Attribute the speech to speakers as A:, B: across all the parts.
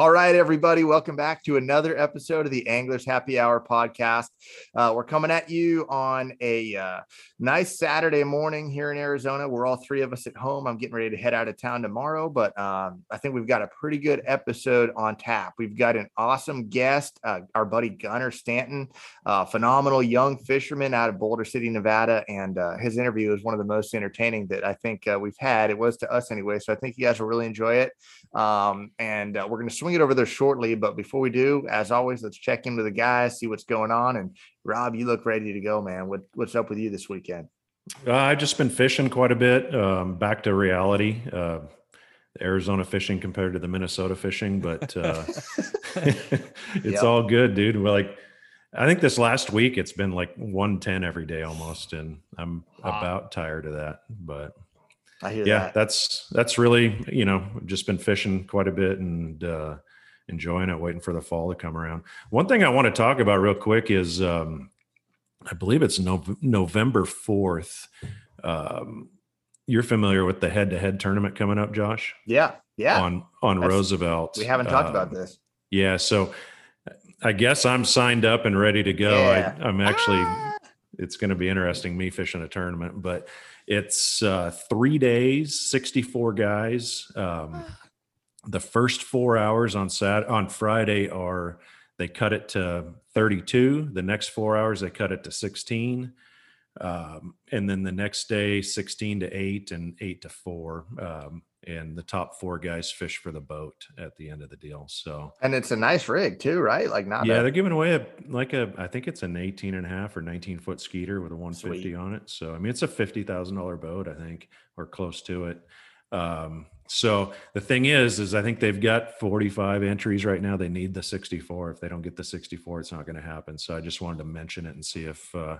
A: All right, everybody, welcome back to another episode of the Anglers Happy Hour podcast. Uh, we're coming at you on a uh, nice Saturday morning here in Arizona. We're all three of us at home. I'm getting ready to head out of town tomorrow, but um, I think we've got a pretty good episode on tap. We've got an awesome guest, uh, our buddy Gunner Stanton, phenomenal young fisherman out of Boulder City, Nevada, and uh, his interview is one of the most entertaining that I think uh, we've had. It was to us anyway, so I think you guys will really enjoy it. Um, and uh, we're going to swing it over there shortly. But before we do, as always, let's check in with the guys, see what's going on. And Rob, you look ready to go, man. What, what's up with you this weekend?
B: Uh, I've just been fishing quite a bit. Um, back to reality. Uh, Arizona fishing compared to the Minnesota fishing, but uh, it's yep. all good, dude. We're like, I think this last week it's been like 110 every day almost, and I'm wow. about tired of that. But yeah,
A: that.
B: that's that's really you know just been fishing quite a bit and uh, enjoying it, waiting for the fall to come around. One thing I want to talk about real quick is um, I believe it's no, November fourth. Um, you're familiar with the head-to-head tournament coming up, Josh?
A: Yeah, yeah.
B: On on That's, Roosevelt.
A: We haven't talked about um, this.
B: Yeah, so I guess I'm signed up and ready to go. Yeah. I, am actually. Ah. It's going to be interesting me fishing a tournament, but it's uh, three days, 64 guys. Um, the first four hours on Sat on Friday are they cut it to 32. The next four hours they cut it to 16. Um, and then the next day 16 to 8 and 8 to 4 um, and the top four guys fish for the boat at the end of the deal so
A: and it's a nice rig too right like not
B: yeah a- they're giving away a like a i think it's an 18 and a half or 19 foot skeeter with a 150 Sweet. on it so i mean it's a $50000 boat i think or close to it um, so the thing is is i think they've got 45 entries right now they need the 64 if they don't get the 64 it's not going to happen so i just wanted to mention it and see if uh,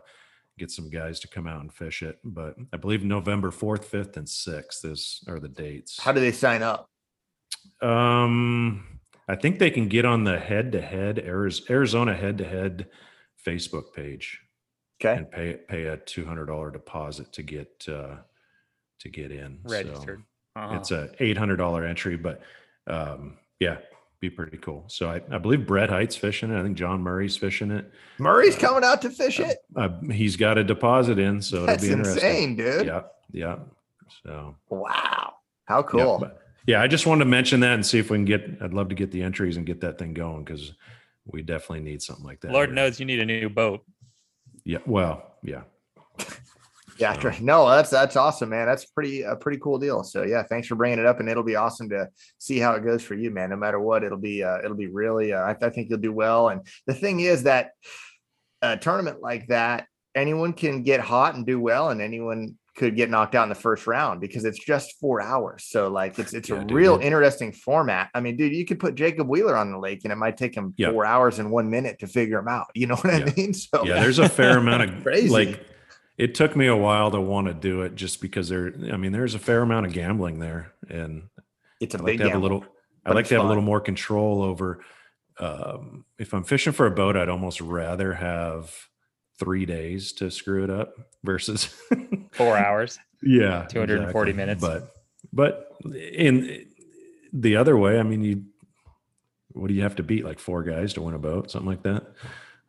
B: get some guys to come out and fish it. But I believe November 4th, 5th, and 6th is are the dates.
A: How do they sign up?
B: Um, I think they can get on the head to head Arizona head to head Facebook page.
A: Okay.
B: And pay pay a two hundred dollar deposit to get uh to get in.
C: Registered.
B: So uh-huh. It's a eight hundred dollar entry, but um yeah, be pretty cool. So I, I believe Brett Hite's fishing it. I think John Murray's fishing it.
A: Murray's uh, coming out to fish it.
B: Uh, he's got a deposit in, so
A: that's insane, dude.
B: Yeah, yeah. So
A: wow, how cool.
B: Yeah, but, yeah, I just wanted to mention that and see if we can get. I'd love to get the entries and get that thing going because we definitely need something like that.
C: Lord here. knows you need a new boat.
B: Yeah. Well, yeah.
A: Yeah, so. no, that's that's awesome, man. That's pretty a pretty cool deal. So yeah, thanks for bringing it up, and it'll be awesome to see how it goes for you, man. No matter what, it'll be uh, it'll be really. Uh, I, I, think you'll do well. And the thing is that a tournament like that, anyone can get hot and do well, and anyone could get knocked out in the first round because it's just four hours. So like it's it's yeah, a dude, real dude. interesting format. I mean, dude, you could put Jacob Wheeler on the lake and it might take him four hours and one minute to figure him out. You know what
B: yeah.
A: I mean?
B: So yeah, there's a fair amount of crazy. like it took me a while to want to do it just because there i mean there's a fair amount of gambling there and
A: it's a
B: I
A: big
B: like to
A: have
B: a little i like to have fun. a little more control over um, if i'm fishing for a boat i'd almost rather have three days to screw it up versus
C: four hours
B: yeah
C: 240 exactly. minutes
B: but but in the other way i mean you what do you have to beat like four guys to win a boat something like that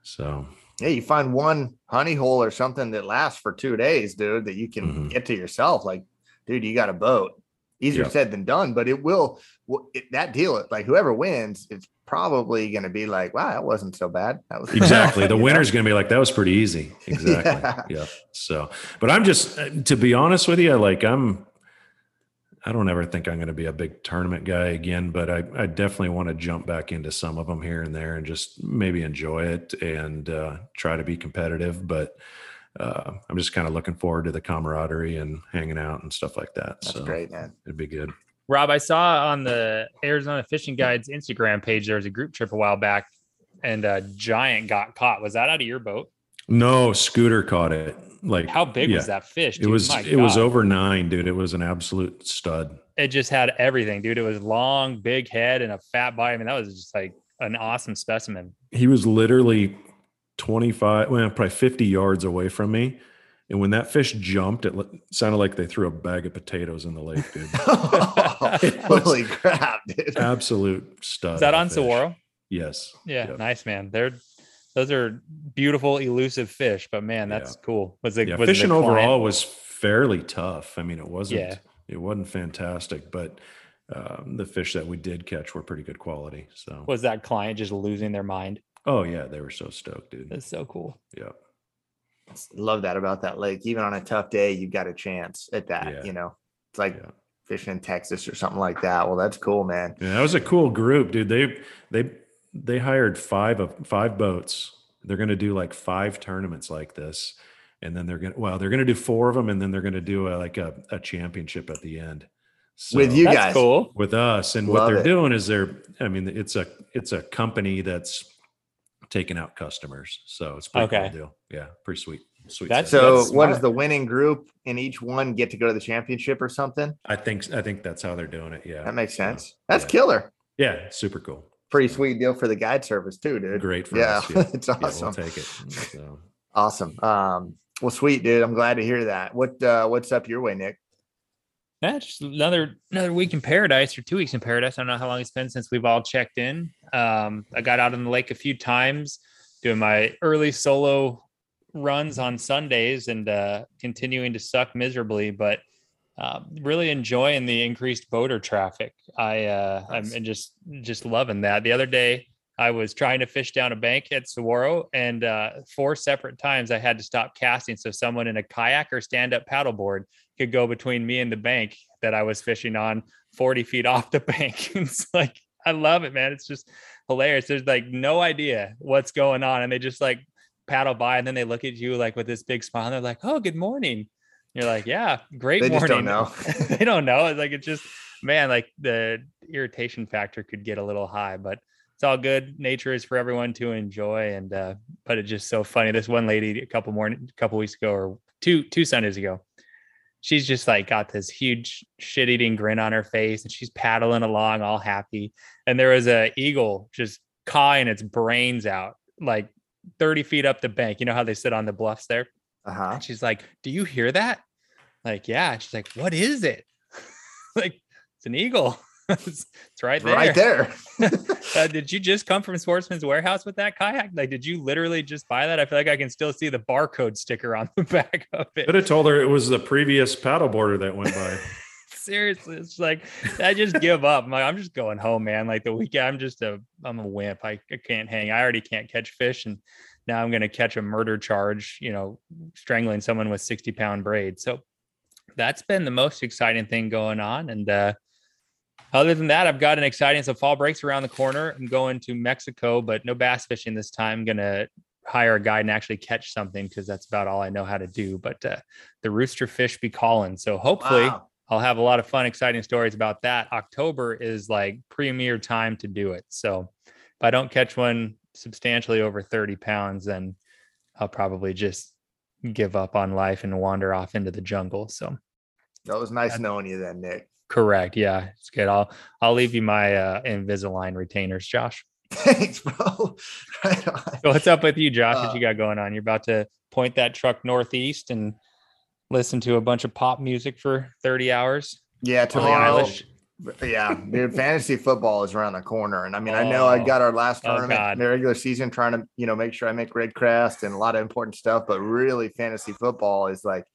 B: so
A: yeah, you find one honey hole or something that lasts for two days, dude, that you can mm-hmm. get to yourself. Like, dude, you got a boat. Easier said than done, but it will. It, that deal, like whoever wins, it's probably going to be like, wow, that wasn't so bad. That was
B: exactly the winner's going to be like, that was pretty easy. Exactly. yeah. yeah. So, but I'm just uh, to be honest with you, like I'm I don't ever think I'm going to be a big tournament guy again, but I, I definitely want to jump back into some of them here and there and just maybe enjoy it and uh, try to be competitive. But uh, I'm just kind of looking forward to the camaraderie and hanging out and stuff like that.
A: That's so great, man.
B: It'd be good.
C: Rob, I saw on the Arizona Fishing Guides Instagram page there was a group trip a while back, and a giant got caught. Was that out of your boat?
B: No, Scooter caught it. Like
C: how big yeah. was that fish?
B: Dude? It was My it God. was over nine, dude. It was an absolute stud.
C: It just had everything, dude. It was long, big head, and a fat body. I mean, that was just like an awesome specimen.
B: He was literally 25, well, probably 50 yards away from me. And when that fish jumped, it sounded like they threw a bag of potatoes in the lake, dude.
A: Holy crap, dude.
B: Absolute stud.
C: Is that on Saguaro?
B: Yes.
C: Yeah, yep. nice man. They're those are beautiful, elusive fish, but man, that's yeah. cool. Was it
B: yeah,
C: was
B: fishing
C: it
B: overall was fairly tough. I mean, it wasn't
C: yeah.
B: it wasn't fantastic, but um, the fish that we did catch were pretty good quality. So
C: was that client just losing their mind?
B: Oh yeah, they were so stoked, dude.
C: That's so cool.
B: Yeah.
A: Love that about that lake. Even on a tough day, you got a chance at that.
B: Yeah.
A: You know, it's like
B: Yeah.
A: fishing in Texas or something like that. Well, that's cool, man.
B: Yeah, that was a cool group, dude. They they they hired five of five boats. They're going to do like five tournaments like this, and then they're going to well, they're going to do four of them, and then they're going to do a, like a, a championship at the end. So,
A: With you
C: That's
A: guys.
C: cool.
B: with us, and what they're
A: it.
B: doing is they're. I mean, it's a it's a company that's taking out customers, so it's pretty
C: Okay.
B: cool deal. Yeah, pretty sweet. Sweet.
C: That's-
A: So,
C: That's
A: what does the winning group in each one get to go to the championship or something?
B: I think I think that's how they're doing it. Yeah,
A: That makes
B: Yeah.
A: sense. That's
B: Yeah.
A: killer.
B: Yeah, super cool.
A: Pretty sweet deal for the guide service too, dude.
B: Great for
A: yeah,
B: us. Yeah.
A: it's
B: Yeah,
A: awesome.
B: we'll take it. So.
A: Awesome. Um, well, sweet, dude. I'm glad to hear that. What uh, what's up your way, Nick?
C: Yeah, just another another week in paradise or two weeks in paradise. I don't know how long it's been since we've all checked in. Um, I got out on the lake a few times doing my early solo runs on Sundays and uh, continuing to suck miserably, but uh, really enjoying the increased boater traffic. I uh,
A: Nice.
C: I'm just just loving that. The other day I was trying to fish down a bank at Saguaro, and uh, four separate times I had to stop casting so someone in a kayak or stand up paddleboard could go between me and the bank that I was fishing on 40 feet off the bank. it's like, I love it, man. It's just hilarious. There's like no idea what's going on. And they just like paddle by and then they look at you like with this big smile and they're like, oh, good morning. You're like, yeah, great
A: They just
C: morning.
A: don't know.
C: they don't know. It's like, it's just, man, like the irritation factor could get a little high, but it's all good. Nature is for everyone to enjoy. And, uh, but it's just so funny. This one lady a couple more, a couple weeks ago or two, two Sundays ago, she's just like got this huge shit eating grin on her face and she's paddling along all happy. And there was a eagle just cawing its brains out like 30 feet up the bank. You know how they sit on the bluffs there?
A: Uh huh.
C: And she's like, Do you hear that? Like, yeah. She's like, What is it? like, it's an eagle. it's, it's right there.
A: Right there.
C: Uh, did you just come from Sportsman's Warehouse with that kayak? Like, did you literally just buy that? I feel like I can still see the barcode sticker on the back of it.
B: Could have told her it was the previous paddleboarder that went by.
C: seriously it's like i just give up I'm, like, I'm just going home man like the weekend i'm just a i'm a wimp I, I can't hang i already can't catch fish and now i'm going to catch a murder charge you know strangling someone with 60 pound braid so that's been the most exciting thing going on and uh other than that i've got an exciting so fall breaks around the corner i'm going to mexico but no bass fishing this time i'm gonna hire a guide and actually catch something because that's about all i know how to do but uh, the rooster fish be calling so hopefully
A: Wow.
C: I'll have a lot of fun, exciting stories about that. October is like premier time to do it. So if I don't catch one substantially over 30 pounds, then I'll probably just give up on life and wander off into the jungle. So
A: That was nice knowing you then, Nick.
C: correct. Yeah, it's good. I'll I'll leave you my uh Invisalign retainers, Josh.
A: Thanks, bro. Right.
C: So what's up with you, Josh?
A: Uh,
C: what you got going on? You're about to point that truck northeast and listen to a bunch of pop music for 30 hours.
A: Yeah, tomorrow.
C: Eilish.
A: Yeah, dude, fantasy football is around the corner, and I mean, I know I
C: Oh.
A: got our last
C: Oh,
A: tournament,
C: God.
A: the regular season, trying to you know make sure I make REDCREST and a lot of important stuff, but really, fantasy football is like.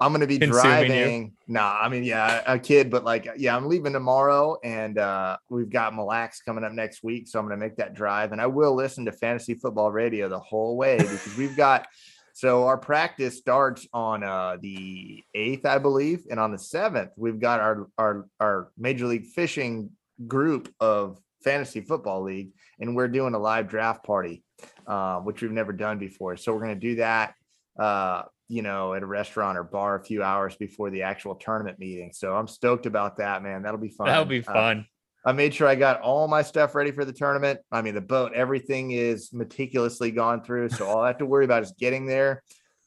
A: I'm gonna be
C: Consuming you.
A: driving. Nah, I mean, yeah, a kid, but like, yeah, I'm leaving tomorrow, and uh, we've got Mille Lacs coming up next week, so I'm gonna make that drive, and I will listen to fantasy football radio the whole way because we've got. So our practice starts on uh, the eighth, I believe, and on the seventh, we've got our our our Major League Fishing group of fantasy football league, and we're doing a live draft party, uh, which we've never done before. So we're going to do that, uh, you know, at a restaurant or bar a few hours before the actual tournament meeting. So I'm stoked about that, man. That'll be fun.
C: That'll be
A: Uh,
C: fun.
A: I made sure I got all my stuff ready for the tournament. I mean, the boat, everything is meticulously gone through. So all I have to worry about is getting there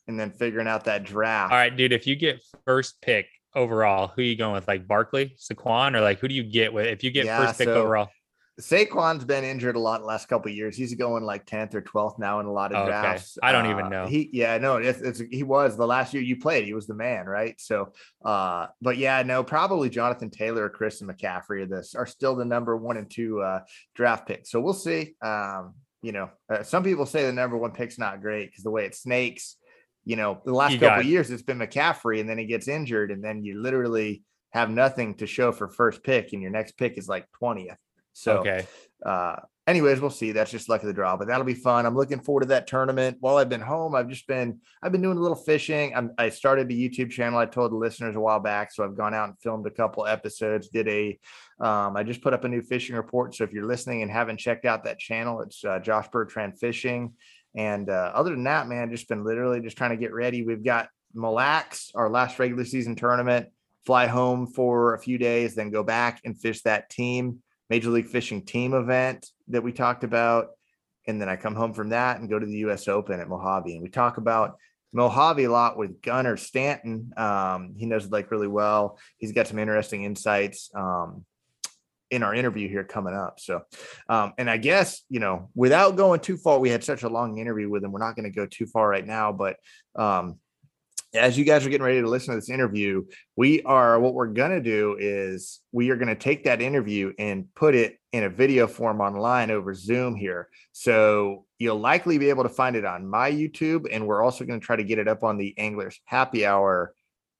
A: and then figuring out that draft.
C: All right, dude. If you get first pick overall, who you going with? Like Barkley, Saquon, or like who do you get with if you get
A: Yeah,
C: first pick
A: so-
C: overall?
A: Saquon's been injured a lot the last couple years. He's going like 10th or 12th now in a lot of
C: Okay.
A: drafts.
C: I don't
A: Uh,
C: even know.
A: He yeah, no, it's, it's he was the last year you played, he was the man, right? So uh, but yeah, no, probably Jonathan Taylor or Christian McCaffrey are this are still the number one and two uh draft picks. So we'll see. Um, you know, uh, some people say the number one pick's not great because the way it snakes, you know, the last
C: You
A: couple years it's been McCaffrey, and then he gets injured, and then you literally have nothing to show for first pick, and your next pick is like 20th. So
C: okay.
A: uh anyways we'll see. That's just luck of the draw but that'll be fun. I'm looking forward to that tournament. While i've been home i've just been i've been doing a little fishing. I'm, i started the youtube channel. I told the listeners a while back so i've gone out and filmed a couple episodes did a um, i just put up a new fishing report. So if you're listening and haven't checked out that channel it's uh, josh bertrand fishing. And uh, other than that man just been literally just trying to get ready. We've got mille lacs our last regular season tournament fly home for a few days then go back and fish that team Major League Fishing team event that we talked about. And then I come home from that and go to the US Open at Mohave. And we talk about Mohave a lot with Gunnar Stanton. Um, he knows the lake really well. He's got some interesting insights um, in our interview here coming up. So, um, and I guess, you know, without going too far, we had such a long interview with him. We're not going to go too far right now, but um, as you guys are getting ready to listen to this interview, we are what we're going to do is we are going to take that interview and put it in a video form online over Zoom here. So you'll likely be able to find it on my YouTube. And we're also going to try to get it up on the Anglers Happy Hour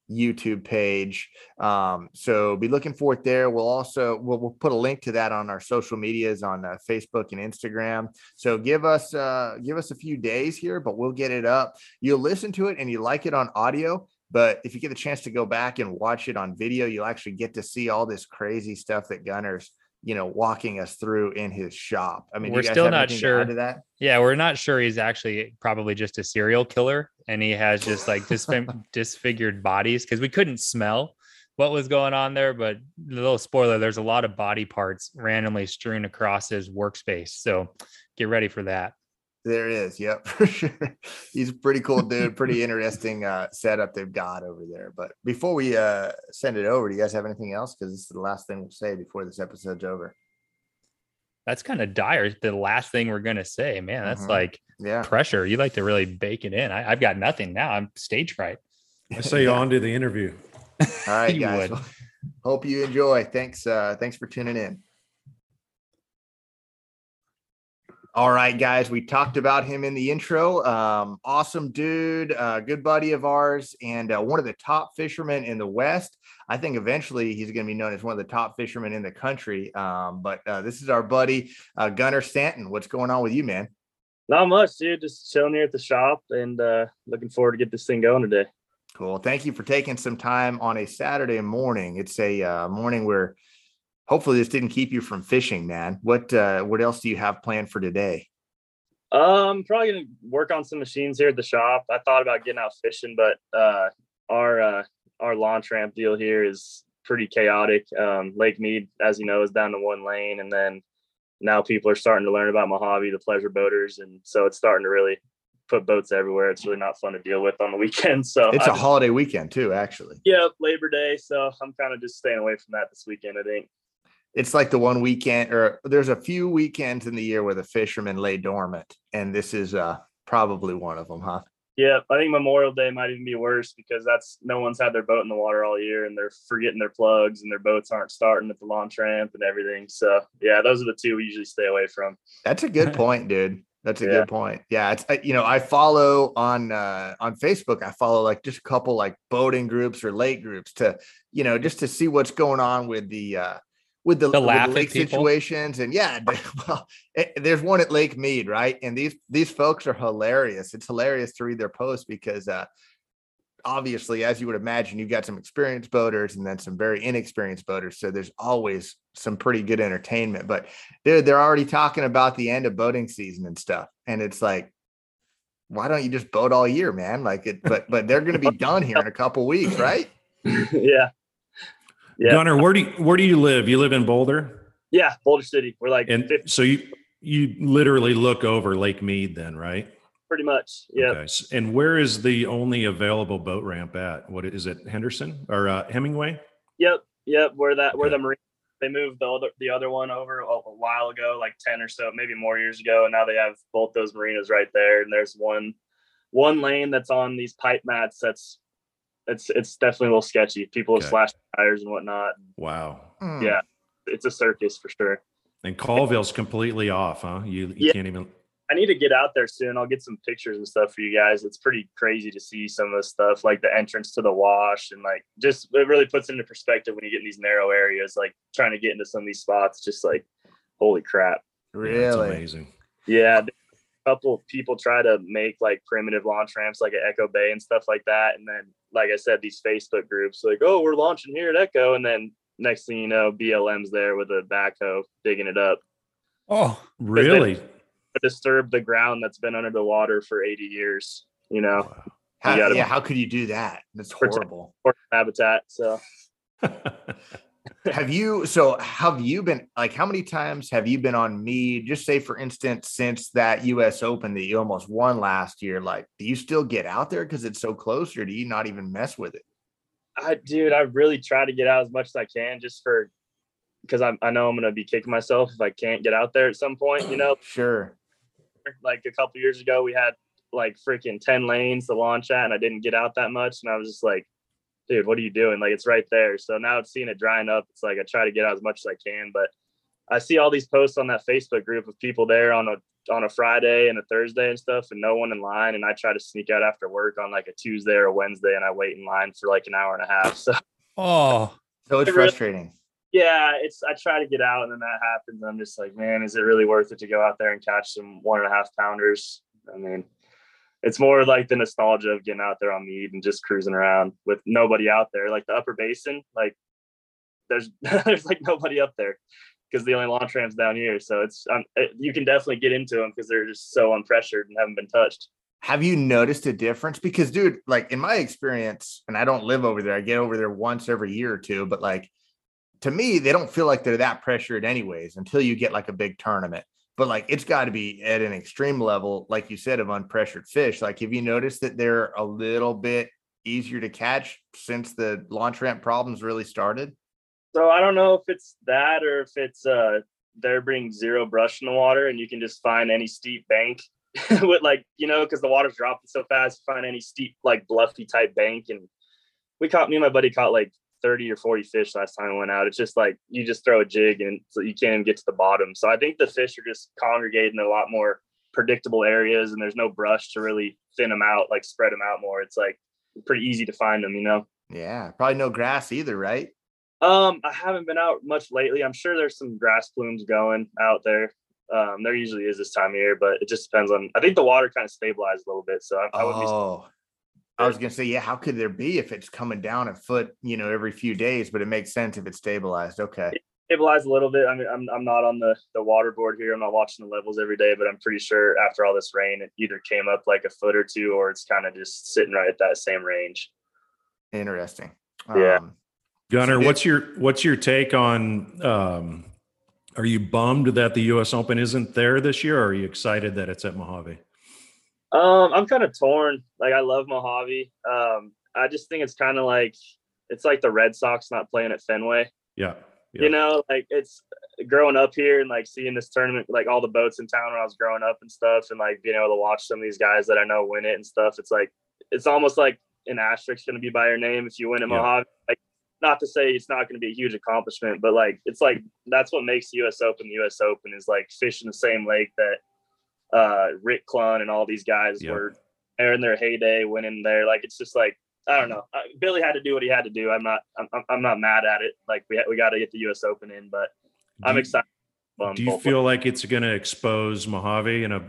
A: YouTube page. Um, so be looking for it there. We'll also we'll, we'll put a link to that on our social medias on uh, Facebook and Instagram. So give us uh, give us a few days here, but we'll get it up. You'll listen to it and you like it on audio. But if you get the chance to go back and watch it on video, you'll actually get to see all this crazy stuff that Gunner's, you know, walking us through in his shop. I mean,
C: We're
A: you guys
C: still
A: have
C: not
A: to
C: sure.
A: to that.
C: Yeah, we're not sure he's actually probably just a serial killer and he has just like disfig- disfigured bodies because we couldn't smell what was going on there. But a little spoiler, there's a lot of body parts randomly strewn across his workspace. So get ready for that.
A: There is. Yep, for sure. He's a pretty cool dude. Pretty interesting uh, setup they've got over there. But before we uh, send it over, do you guys have anything else? Because this is the last thing we'll say before this episode's over.
C: That's kind of dire. The last thing we're gonna say, man, that's
A: Mhm.
C: like
A: Yeah.
C: pressure. You like to really bake it in. I, I've got nothing now. I'm stage fright.
B: I say
A: Yeah.
B: on to the interview.
A: All right, guys.
C: would.
A: Hope you enjoy. Thanks. Uh, thanks for tuning in. All right, guys. We talked about him in the intro. Um, awesome dude, uh, good buddy of ours, and uh, one of the top fishermen in the West. I think eventually he's going to be known as one of the top fishermen in the country. Um, but uh, this is our buddy uh, Gunnar Stanton. What's going on with you, man?
D: Not much, dude. Just chilling here at the shop and uh, looking forward to get this thing going today.
A: Cool. Thank you for taking some time on a Saturday morning. It's a uh, morning where hopefully this didn't keep you from fishing, man. What uh, what else do you have planned for today?
D: Um, I'm probably gonna work on some machines here at the shop. I thought about getting out fishing, but uh, our uh, our launch ramp deal here is pretty chaotic. Um, Lake Mead, as you know, is down to one lane, and then now people are starting to learn about Mohave, the pleasure boaters, and so it's starting to really put boats everywhere. It's really not fun to deal with on the weekend. So
A: It's
D: a
A: a holiday weekend too, actually.
D: yeah, Labor Day. So I'm kind of just staying away from that this weekend. I think.
A: It's like the one weekend, or there's a few weekends in the year where the fishermen lay dormant, and this is uh, probably one of them, huh?
D: Yeah, I think Memorial Day might even be worse because that's no one's had their boat in the water all year and they're forgetting their plugs and their boats aren't starting at the launch ramp and everything. So yeah, those are the two we usually stay away from.
A: That's a good point, dude. That's a
D: Yeah.
A: good point. Yeah, it's you know I follow on uh, on Facebook. I follow like just a couple like boating groups or lake groups to you know just to see what's going on with the uh, with the,
C: To
A: with the lake situations. And yeah, well, eh, there's one at Lake Mead, right? And these these folks are hilarious. It's hilarious to read their posts because uh, obviously, as you would imagine, you've got some experienced boaters and then some very inexperienced boaters. So there's always some pretty good entertainment. But dude, they're already talking about the end of boating season and stuff. And it's like, why don't you just boat all year, man? Like it, but but they're gonna be done here in a couple weeks, right?
D: yeah. Yeah.
B: Gunnar, where do you, where do you live? You live in Boulder,
D: Yeah, Boulder City. We're like
B: and
D: 50,
B: so you you literally look over Lake Mead, then, right?
D: pretty much. Yeah.
B: Okay. And where is the only available boat ramp at? What is it? Henderson or uh, Hemenway?
D: Yep. Yep. Where that where the marine they moved the other the other one over a, a, while ago, like ten or so, maybe more years ago, and now they have both those marinas right there. And there's one one lane that's on these pipe mats. That's it's it's definitely a little sketchy. People have slashed tires and whatnot.
B: Wow.
A: Mm.
D: Yeah, it's a circus for sure.
B: And Callville's completely off, huh? You you yeah. can't even.
D: I need to get out there soon. I'll get some pictures and stuff for you guys. It's pretty crazy to see some of the stuff, like the entrance to the wash, and like just it really puts into perspective when you get in these narrow areas, like trying to get into some of these spots. Just like, holy crap!
A: Really yeah,
B: amazing.
D: Yeah, a couple of people try to make like primitive launch ramps, like at Echo Bay and stuff like that, and then like I said, these Facebook groups, like, oh, we're launching here at Echo, and then next thing you know, BLM's there with a backhoe digging it up.
B: Oh, really?
D: Disturb the ground that's been under the water for 80 years. You know,
A: how, you yeah, how could you do that? That's horrible.
D: Habitat. So,
A: have you? So, have you been like? How many times have you been on Mead? Just say, for instance, since that U.S. Open that you almost won last year, like, do you still get out there because it's so close, or do you not even mess with it?
D: I, dude, I really try to get out as much as I can just for because I, I know I'm gonna be kicking myself if I can't get out there at some point. You know,
A: sure.
D: Like a couple years ago, we had like freaking ten lanes to launch at, and I didn't get out that much, and I was just like, dude, what are you doing? Like it's right there. So now it's seeing it drying up. It's like I try to get out as much as I can, but I see all these posts on that Facebook group of people there on a on a Friday and a Thursday and stuff, and no one in line. And I try to sneak out after work on like a Tuesday or a Wednesday, and I wait in line for like an hour and a half. So,
C: oh,
A: so it's frustrating.
D: Yeah, it's I try to get out, and then that happens. I'm just like, man, is it really worth it to go out there and catch some one and a half pounders? I mean, it's more like the nostalgia of getting out there on mead and just cruising around with nobody out there. Like the upper basin, like there's there's like nobody up there because the only launch ramps down here. So it's um, it, you can definitely get into them because they're just so unpressured and haven't been touched.
A: Have you noticed a difference? Because, dude, like in my experience, and I don't live over there. I get over there once every year or two, but like to me, they don't feel like they're that pressured anyways until you get like a big tournament. But like it's got to be at an extreme level, like you said, of unpressured fish. Like, have you noticed that they're a little bit easier to catch since the launch ramp problems really started?
D: So I don't know if it's that or if it's uh they're bringing zero brush in the water and you can just find any steep bank with like you know because the water's dropping so fast find any steep like bluffy type bank and we caught me and my buddy caught like 30 or 40 fish last time I went out. It's just like you just throw a jig and so you can't even get to the bottom. So I think the fish are just congregating in a lot more predictable areas and there's no brush to really thin them out, like spread them out more. It's like pretty easy to find them, you know?
A: Yeah. Probably no grass either, right?
D: Um, I haven't been out much lately. I'm sure there's some grass plumes going out there. Um, there usually is this time of year, but it just depends on. I think the water kind of stabilized a little bit, so I, I would
A: oh. Be... I was gonna say, yeah. How could there be if it's coming down a foot, you know, every few days? But it makes sense if it's stabilized. Okay, it
D: stabilized a little bit. I mean, I'm I'm not on the the water board here. I'm not watching the levels every day, but I'm pretty sure after all this rain, it either came up like a foot or two, or it's kind of just sitting right at that same range.
A: Interesting.
D: Yeah.
B: Um, Gunner, so what's your what's your take on? Um, are you bummed that the U.S. Open isn't there this year, or are you excited that it's at Mohave?
D: Um, I'm kind of torn. Like I love Mohave. Um, I just think it's kind of like it's like the Red Sox not playing at Fenway.
B: Yeah, yeah.
D: You know, like it's growing up here and like seeing this tournament, like all the boats in town when I was growing up and stuff, and like being able to watch some of these guys that I know win it and stuff. It's like it's almost like an asterisk going to be by your name if you win at yeah. Mohave. Like not to say it's not going to be a huge accomplishment, but like it's like that's what makes the U.S. Open the U.S. Open is like fishing the same lake that uh, Rick Clunn and all these guys yep. were there in their heyday, went in there. Like it's just like I don't know. Uh, Billy had to do what he had to do. I'm not. I'm, I'm not mad at it. Like we ha- we got to get the U.S. Open in, but do I'm excited.
B: do you feel like it's going to expose Mohave in a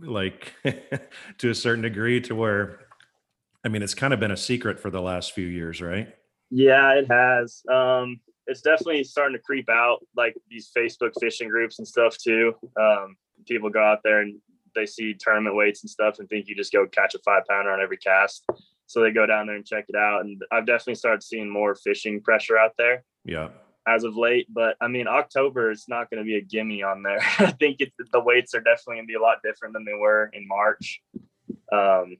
B: like to a certain degree to where? I mean, it's kind of been a secret for the last few years, right?
D: Yeah, it has. Um, it's definitely starting to creep out, like these Facebook fishing groups and stuff too. Um, people go out there and they see tournament weights and stuff and think you just go catch a five pounder on every cast. So they go down there and check it out. And I've definitely started seeing more fishing pressure out there.
B: Yeah.
D: As of late, but I mean, October is not going to be a gimme on there. I think it's, the weights are definitely going to be a lot different than they were in March. Um,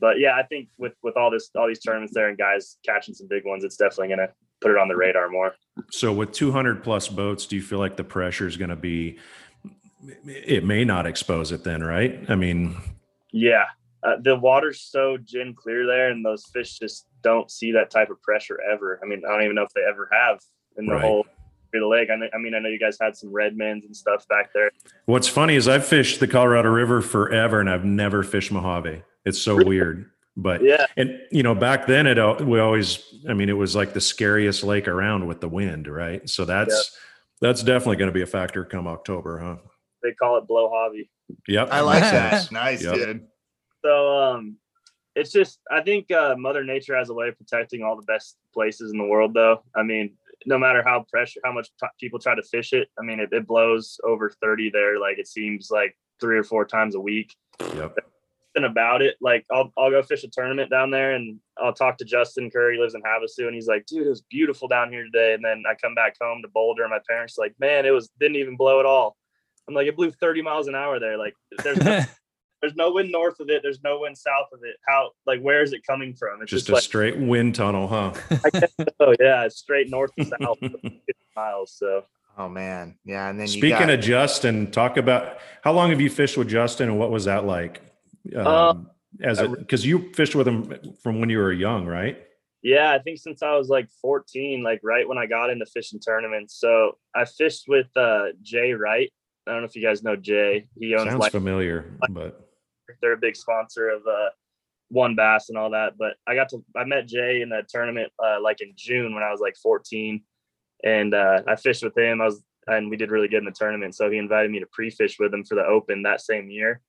D: but yeah, I think with with all this all these tournaments there and guys catching some big ones, it's definitely gonna put it on the radar more.
B: So with 200 plus boats, do you feel like the pressure is going to be? It may not expose it then, right? I mean,
D: yeah, uh, the water's so gin clear there, and those fish just don't see that type of pressure ever. I mean, I don't even know if they ever have in the right. whole the lake. I, I mean, I know you guys had some Redmans and stuff back there.
B: What's funny is I've fished the Colorado River forever, and I've never fished Mohave. It's so weird. But yeah, and you know, back then it we always, I mean, it was like the scariest lake around with the wind, right? So that's yeah. that's definitely going to be a factor come October, huh?
D: They call it blow hobby.
B: Yep,
A: I like that. nice, yep. dude.
D: So, um, it's just I think uh, Mother Nature has a way of protecting all the best places in the world, though. I mean, no matter how pressure, how much t- people try to fish it, I mean, it, it blows over thirty there. Like it seems like three or four times a week.
B: Yep
D: about it. Like I'll I'll go fish a tournament down there and I'll talk to Justin Kerr, he lives in Havasu, and he's like, dude, it was beautiful down here today. And then I come back home to Boulder and my parents like, man, it was didn't even blow at all. I'm like, it blew 30 miles an hour there. Like there's no, there's no wind north of it, there's no wind south of it. How like where is it coming from?
B: It's just, just a like, straight wind tunnel, huh?
D: oh yeah, it's straight north and south miles. So
A: Oh man, yeah. And then
B: speaking got- of Justin, talk about how long have you fished with Justin, and what was that like? Um, um, as because you fished with him from when you were young, right?
D: Yeah, I think since I was like 14, like right when I got into fishing tournaments. So I fished with uh, Jay Wright. I don't know if you guys know Jay. He owns
B: sounds like, familiar, but
D: they're a big sponsor of uh, WON Bass and all that. But I got to I met Jay in that tournament uh, like in June when I was like 14, and uh, I fished with him. I was and we did really good in the tournament. So he invited me to pre-fish with him for the Open that same year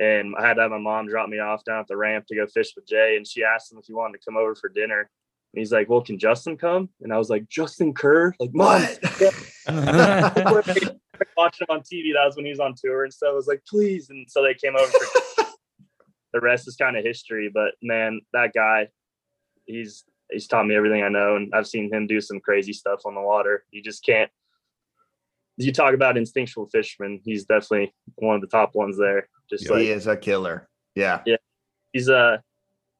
D: and I had to have my mom drop me off down at the ramp to go fish with Jay. And she asked him if he wanted to come over for dinner. And he's like, Well, can Justin come? And I was like, Justin Kerr? Like, mom. Watching him on TV. That was when he was on tour and stuff. I was like, please. And so they came over for the rest is kind of history. But man, that guy, he's he's taught me everything I know. And I've seen him do some crazy stuff on the water. You just can't you talk about instinctual fisherman, he's definitely one of the top ones there.
A: Just yeah, like, he is a killer. Yeah.
D: Yeah. He's uh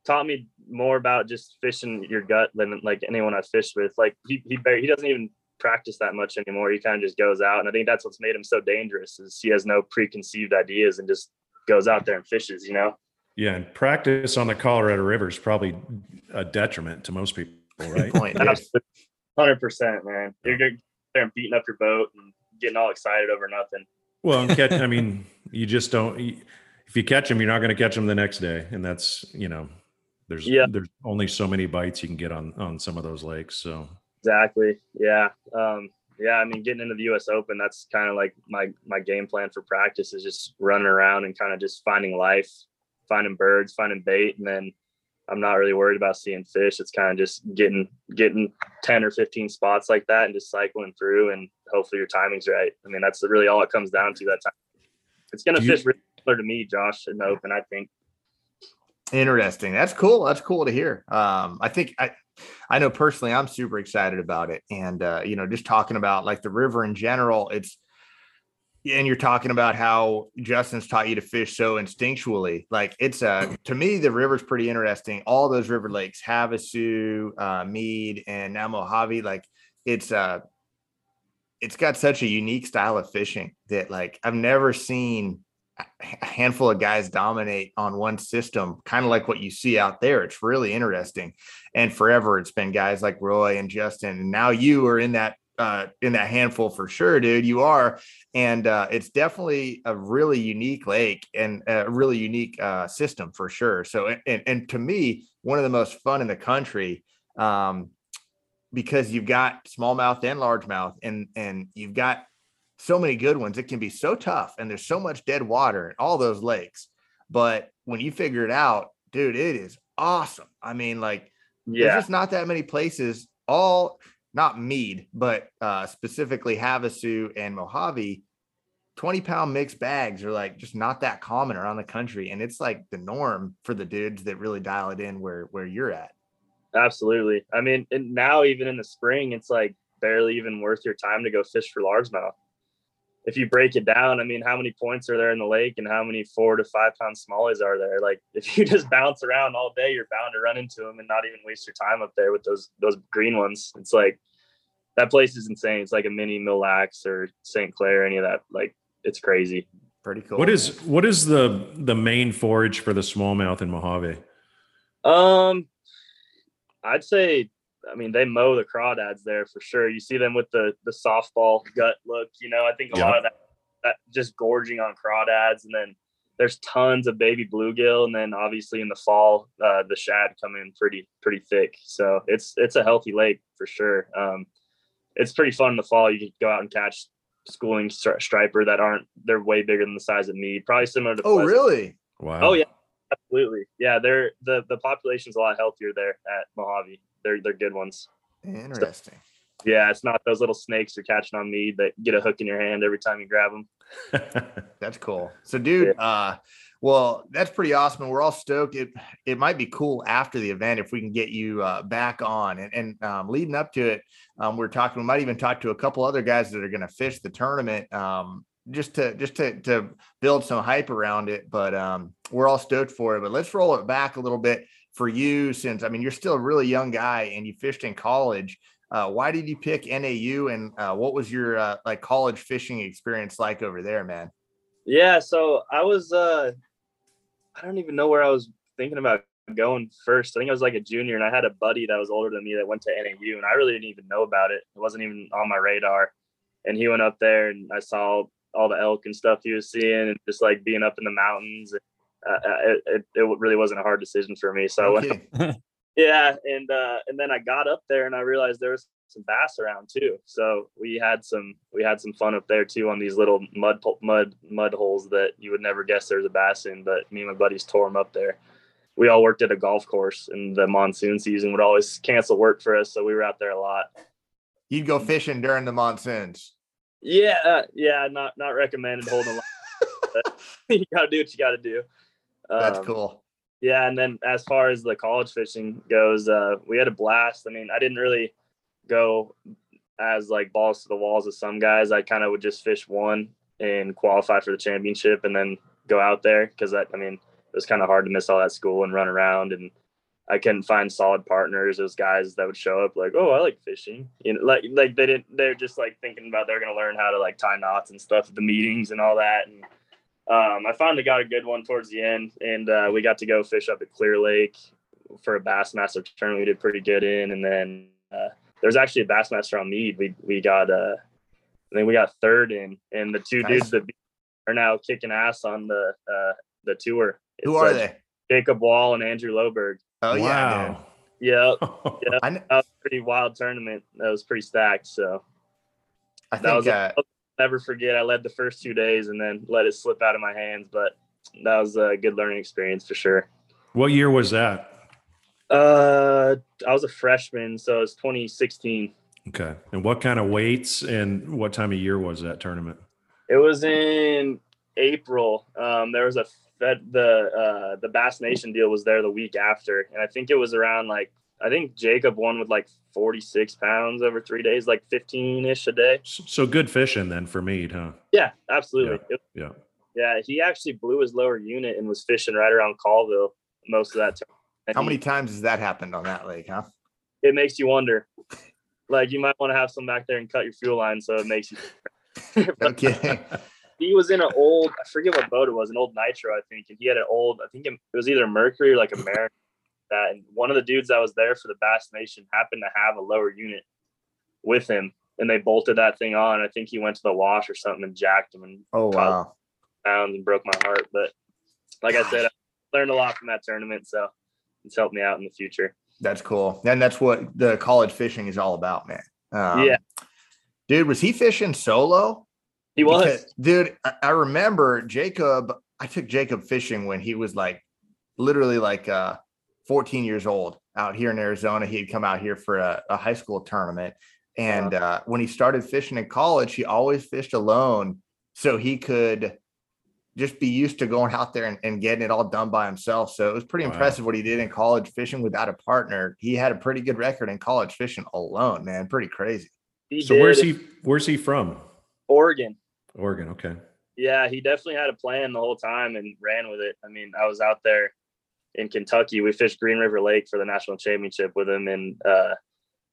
D: taught me more about just fishing your gut than like anyone I've fished with. Like he he barely, he doesn't even practice that much anymore. He kind of just goes out, and I think that's what's made him so dangerous. Is he has no preconceived ideas and just goes out there and fishes. You know.
B: Yeah, and practice on the Colorado River is probably a detriment to most people, right?
D: Hundred percent, man. You're going there and beating up your boat and getting all excited over nothing.
B: Well, catch, I mean, you just don't. If you catch them, you're not going to catch them the next day, and that's you know, there's yeah. there's only so many bites you can get on on some of those lakes. So
D: exactly, yeah, um, yeah. I mean, getting into the U.S. Open, that's kind of like my my game plan for practice is just running around and kind of just finding life, finding birds, finding bait, and then I'm not really worried about seeing fish. It's kind of just getting getting 10 or 15 spots like that and just cycling through and hopefully your timing's right. I mean, that's really all it comes down to that time. It's gonna fish really similar to me, Josh, in the open, I think.
A: Interesting. That's cool. That's cool to hear. Um, I think I I know personally I'm super excited about it. And uh, you know, just talking about like the river in general, it's and you're talking about how Justin's taught you to fish so instinctually. Like it's uh to me, the river's pretty interesting. All those river lakes, Havasu, uh, Mead, and now Mohave, like it's uh it's got such a unique style of fishing that like I've never seen a handful of guys dominate on one system, kind of like what you see out there. It's really interesting. And forever it's been guys like Roy and Justin. And now you are in that uh, in that handful for sure, dude. You are, and uh, it's definitely a really unique lake and a really unique uh, system for sure. So, and, and to me, one of the most fun in the country, um, because you've got smallmouth and largemouth, and and you've got so many good ones. It can be so tough, and there's so much dead water in all those lakes. But when you figure it out, dude, it is awesome. I mean, like, yeah. there's just not that many places all not Mead, but uh, specifically Havasu and Mohave, 20 pound mixed bags are like just not that common around the country. And it's like the norm for the dudes that really dial it in where, where you're at.
D: Absolutely. I mean, and now even in the spring, it's like barely even worth your time to go fish for largemouth. If you break it down, I mean, how many points are there in the lake and how many four to five pound smallies are there? Like if you just bounce around all day, you're bound to run into them and not even waste your time up there with those, those green ones. It's like, that place is insane. It's like a mini Mille Lacs or St. Clair, any of that. Like it's crazy.
A: Pretty cool.
B: What is what is the the main forage for the smallmouth in Mohave?
D: Um, I'd say, I mean, they mow the crawdads there for sure. You see them with the the softball gut look. You know, I think a
B: Yeah.
D: lot of that, that just gorging on crawdads, and then there's tons of baby bluegill, and then obviously in the fall, uh, the shad come in pretty pretty thick. So it's it's a healthy lake for sure. Um, it's pretty fun in the fall. You can go out and catch schooling stri- striper that aren't they're way bigger than the size of me. Probably similar to
A: Oh,
D: Pleasant.
A: really?
B: Wow.
D: Oh yeah, absolutely. Yeah, they're the the population's a lot healthier there at Mohave. They're they're good ones.
A: Interesting.
D: Yeah, it's not those little snakes you're catching on Mead that get a hook in your hand every time you grab them.
A: That's cool. So, dude, uh, well, that's pretty awesome. And we're all stoked. It it might be cool after the event if we can get you uh, back on. And, and um, leading up to it, um, we're talking. We might even talk to a couple other guys that are going to fish the tournament, um, just to just to to build some hype around it. But um, we're all stoked for it. But let's roll it back a little bit for you, since I mean you're still a really young guy and you fished in college. Uh, why did you pick NAU, and uh, what was your uh, like college fishing experience like over there, man?
D: Yeah, so I was uh I don't even know where I was thinking about going first. I think I was like a junior and I had a buddy that was older than me that went to NAU and I really didn't even know about it. It wasn't even on my radar. And he went up there and I saw all the elk and stuff he was seeing and just like being up in the mountains. Uh, it, it, it really wasn't a hard decision for me. So I
A: No
D: went
A: kidding.
D: yeah, and uh, and then I got up there and I realized there was some bass around too. So we had some we had some fun up there too on these little mud mud mud holes that you would never guess there's a bass in. But me and my buddies tore them up there. We all worked at a golf course, and the monsoon season would always cancel work for us, so we were out there a lot.
A: You'd go fishing during the monsoons.
D: Yeah, uh, yeah, not not recommended holding. a line, you gotta do what you gotta do.
A: That's
D: Um,
A: cool.
D: yeah and then as far as the college fishing goes uh we had a blast i mean i didn't really go as like balls to the walls as some guys i kind of would just fish one and qualify for the championship and then go out there because i mean it was kind of hard to miss all that school and run around and i couldn't find solid partners those guys that would show up like oh i like fishing you know like like they didn't they're just like thinking about they're going to learn how to like tie knots and stuff at the meetings and all that and um, I finally got a good one towards the end, and uh, we got to go fish up at Clear Lake for a Bassmaster tournament. We did pretty good in, and then uh, there's actually a Bassmaster on Mead. We we got uh, I think we got third in, and the two
A: Nice.
D: dudes that are now kicking ass on the uh, the tour.
A: Who are
D: uh,
A: they?
D: Jacob Wall and Andrew Loberg.
A: Oh yeah, dude.
B: wow.
D: Yeah,
B: Yeah.
A: I, kn-
D: that was a pretty wild tournament. That was pretty stacked. So
A: I
D: that
A: think
D: was
A: uh,
D: I'll never forget. I led the first two days and then let it slip out of my hands, but that was a good learning experience for sure.
B: what year was that?
D: Uh, I was a freshman, so it was 2016.
B: Okay. And what kind of weights and what time of year was that tournament?
D: It was in April. Um, there was a fed the uh the Bass Nation deal was there the week after, and I think it was around like I think Jacob won with like 46 pounds over three days, like 15 ish a day.
B: So good fishing then for Mead, huh?
D: Yeah, absolutely. It-
B: Yeah.
D: yeah, he actually blew his lower unit and was fishing right around Callville most of that time. And
A: how
D: he-
A: many times has that happened on that lake, huh?
D: it makes you wonder. Like you might want to have some back there and cut your fuel line so it makes you.
A: okay.
D: he was in an old, I forget what boat it was, an old Nitro, I think, and he had an old, I think it was either Mercury or like a Mariner. That and one of the dudes that was there for the Bass Nation happened to have a lower unit with him, and they bolted that thing on. I think he went to the wash or something and jacked him and
A: Oh wow.
D: pounds and broke my heart. But like I said, I learned a lot from that tournament, so it's helped me out in the future.
A: That's cool. And that's what the college fishing is all about, man. Um,
D: Yeah.
A: Dude, was he fishing solo?
D: He was.
A: Because- dude, I, I remember Jacob. I took Jacob fishing when he was like literally like uh 14 years old out here in Arizona. He had come out here for a, a high school tournament. And uh, when he started fishing in college, he always fished alone so he could just be used to going out there and, and getting it all done by himself. So it was pretty
B: Wow.
A: impressive what he did in college fishing without a partner. He had a pretty good record in college fishing alone, man. Pretty crazy.
D: He
B: So where's he where's he from?
D: Oregon.
B: Oregon, okay.
D: Yeah, he definitely had a plan the whole time and ran with it. I mean, I was out there in Kentucky. We fished Green River Lake for the national championship with him, and uh,